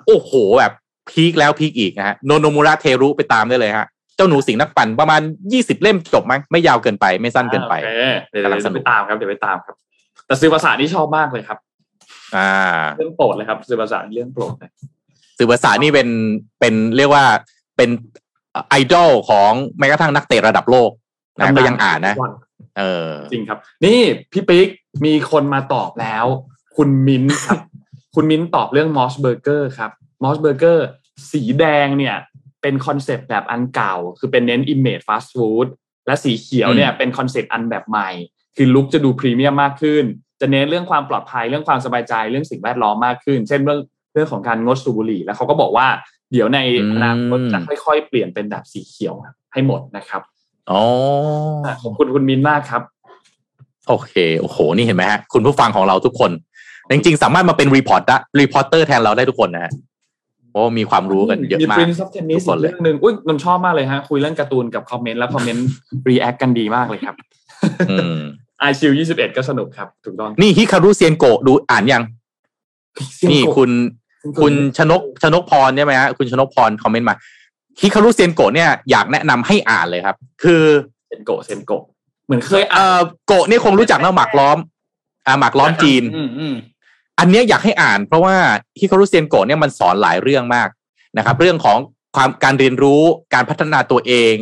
โอ้โหแบบพีคแล้วพีคอีกนะฮะโนโนมูระเทรุไปตามได้เลยฮะเจ้าหนูสิงนักปั่นประมาณยี่สิบเล่มจบมั้งไม่ยาวเกินไปไม่สั้นเกินไปเดี๋ยวเราไปตามครับเดี๋ยวไปตามครับ แต่ซื้อภาษานี่ชอบมากเลยครับ อ่าเรื่องโปรดเลยครับซื้อภาษาเรื่องโปรดเลยสื่อภาษานี่เป็นเป็นเรียกว่าเป็นไอดอลของแม้กระทั่งนักเตะระดับโลกนะก็ยังอ่านนะเออจริงครับ นี่พี่ปิ๊กมีคนมาตอบแล้ว คุณมิ้นครับ คุณมิ้นตอบเรื่อง MOS Burger ครับ MOS Burger สีแดงเนี่ย เป็น concept แบบอันเก่า คือเป็นเน้น image fast food และสีเขียวเนี่ยเป็น concept อันแบบใหม่ คือ look จะดูพรีเมียมมากขึ้น จะเน้นเรื่องความปลอดภัยเรื่องความสบายใจเรื่องสิ่งแวดล้อมมากขึ้น เช่นเรื่องเรื่องของการงดสูบบุหรี่ แล้วเขาก็บอกว่าเดี๋ยวในอนาคตจะค่อยๆเปลี่ยนเป็นแบบสีเขียวให้หมดนะครับอ๋อขอบคุณคุณมิ้นมากครับ โอเคโอ้โห นี่เห็นไหมฮะ คุณผู้ฟังของเราทุกคน จริงๆ สามารถมาเป็น report ได้ reporter แทนเราได้ทุกคนนะฮะเพราะมีความรู้กันเยอะมากมี Prince of Tennis ทุกคนเลยเรื่องหนึ่งอุ้ยนนชอบมากเลยฮะ คุยเรื่องการ์ตูนกับคอมเมนต์แล้วคอมเมนต์react กันดีมากเลยครับ อืม ไอชิวยี่สิบเอ็ดก็สนุกครับ ถูกต้อง นี่ฮิคารุเซียนโกะดูอ่านยัง นี่คุณคุณชนกชนกพรใช่ไหมฮะคุณชนกพรคอมเมนต์มาฮิคารุเซียนโกะเนี่ยอยากแนะนำให้อ่านเลยครับ คือเซนโกะเซนโกะเหมือนเคยเอ่อ่านอโกะนี่คงรู้จักนะหมากล้อม อ่าหมากล้อมจีนอืมอืมอันเนี้ยอยากให้อ่านเพราะว่าฮิคารุเซียนโกะเนี่ยมันสอนหลายเรื่องมากนะครับ เรื่องของความการเรียนรู้การพัฒนาตัวเอง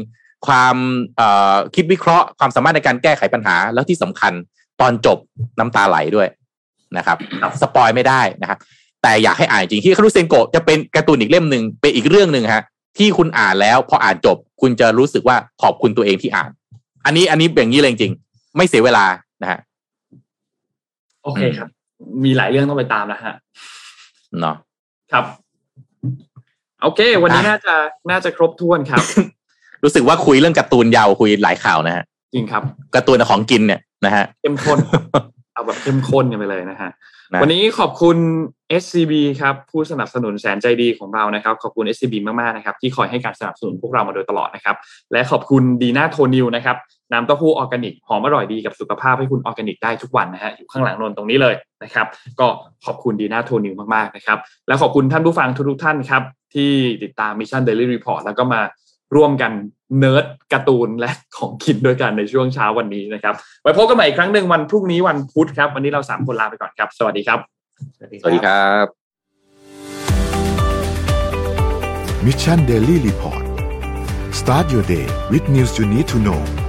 ความเอ่อคิดวิเคราะห์ความสามารถในการแก้ไขปัญหา แล้วที่สำคัญตอนจบน้ำตาไหลด้วยนะครับ สปอยไม่ได้นะครับ แต่อยากให้อ่านจริงฮิคารุเซียนโกะจะเป็นการ์ตูนอีกเล่มหนึ่งเป็นอีกเรื่องหนึ่งฮะ ที่คุณอ่านแล้วพออ่านจบ คุณจะรู้สึกว่าขอบคุณตัวเองที่อ่าน อันนี้อันนี้อย่างนี้เลยจริงๆไม่เสียเวลานะฮะโอเคครับ มีหลายเรื่องต้องไปตามนะฮะเนาะครับ โอเค วันนี้น่าจะน่าจะครบถ้วนครับ รู้สึกว่าคุยเรื่องการ์ตูนยาวคุยหลายข่าวนะฮะจริงครับการ์ตูนของกินเนี่ยนะฮะเข้มข้นเอาแบบเข้มข้นกันไปเลยนะฮะนะวันนี้ขอบคุณ SCB ครับผู้สนับสนุนแสนใจดีของเรานะครับขอบคุณ SCB มากๆนะครับที่คอยให้การสนับสนุนพวกเรามาโดยตลอดนะครับและขอบคุณดีน่าโทนิวนะครับน้ำเต้าหู้ออร์แกนิกหอมอร่อยดีกับสุขภาพให้คุณออร์แกนิกได้ทุกวันนะฮะอยู่ข้างหลังนนตรงนี้เลยนะครับก็ขอบคุณดีน่าโทนิวมากๆนะครับและขอบคุณท่านผู้ฟังทุกๆท่านครับที่ติดตาม Mission Daily Report แล้วก็มา ร่วมกันเนิร์ดการ์ตูนและของกินด้วยกันในช่วงเช้าวันนี้นะครับ ไว้พบกันใหม่อีกครั้งหนึ่งวันพรุ่งนี้วันพุธครับ วันนี้เราสามคนลาไปก่อนครับ สวัสดีครับ สวัสดีครับ Mission Daily Report start your day with news you need to know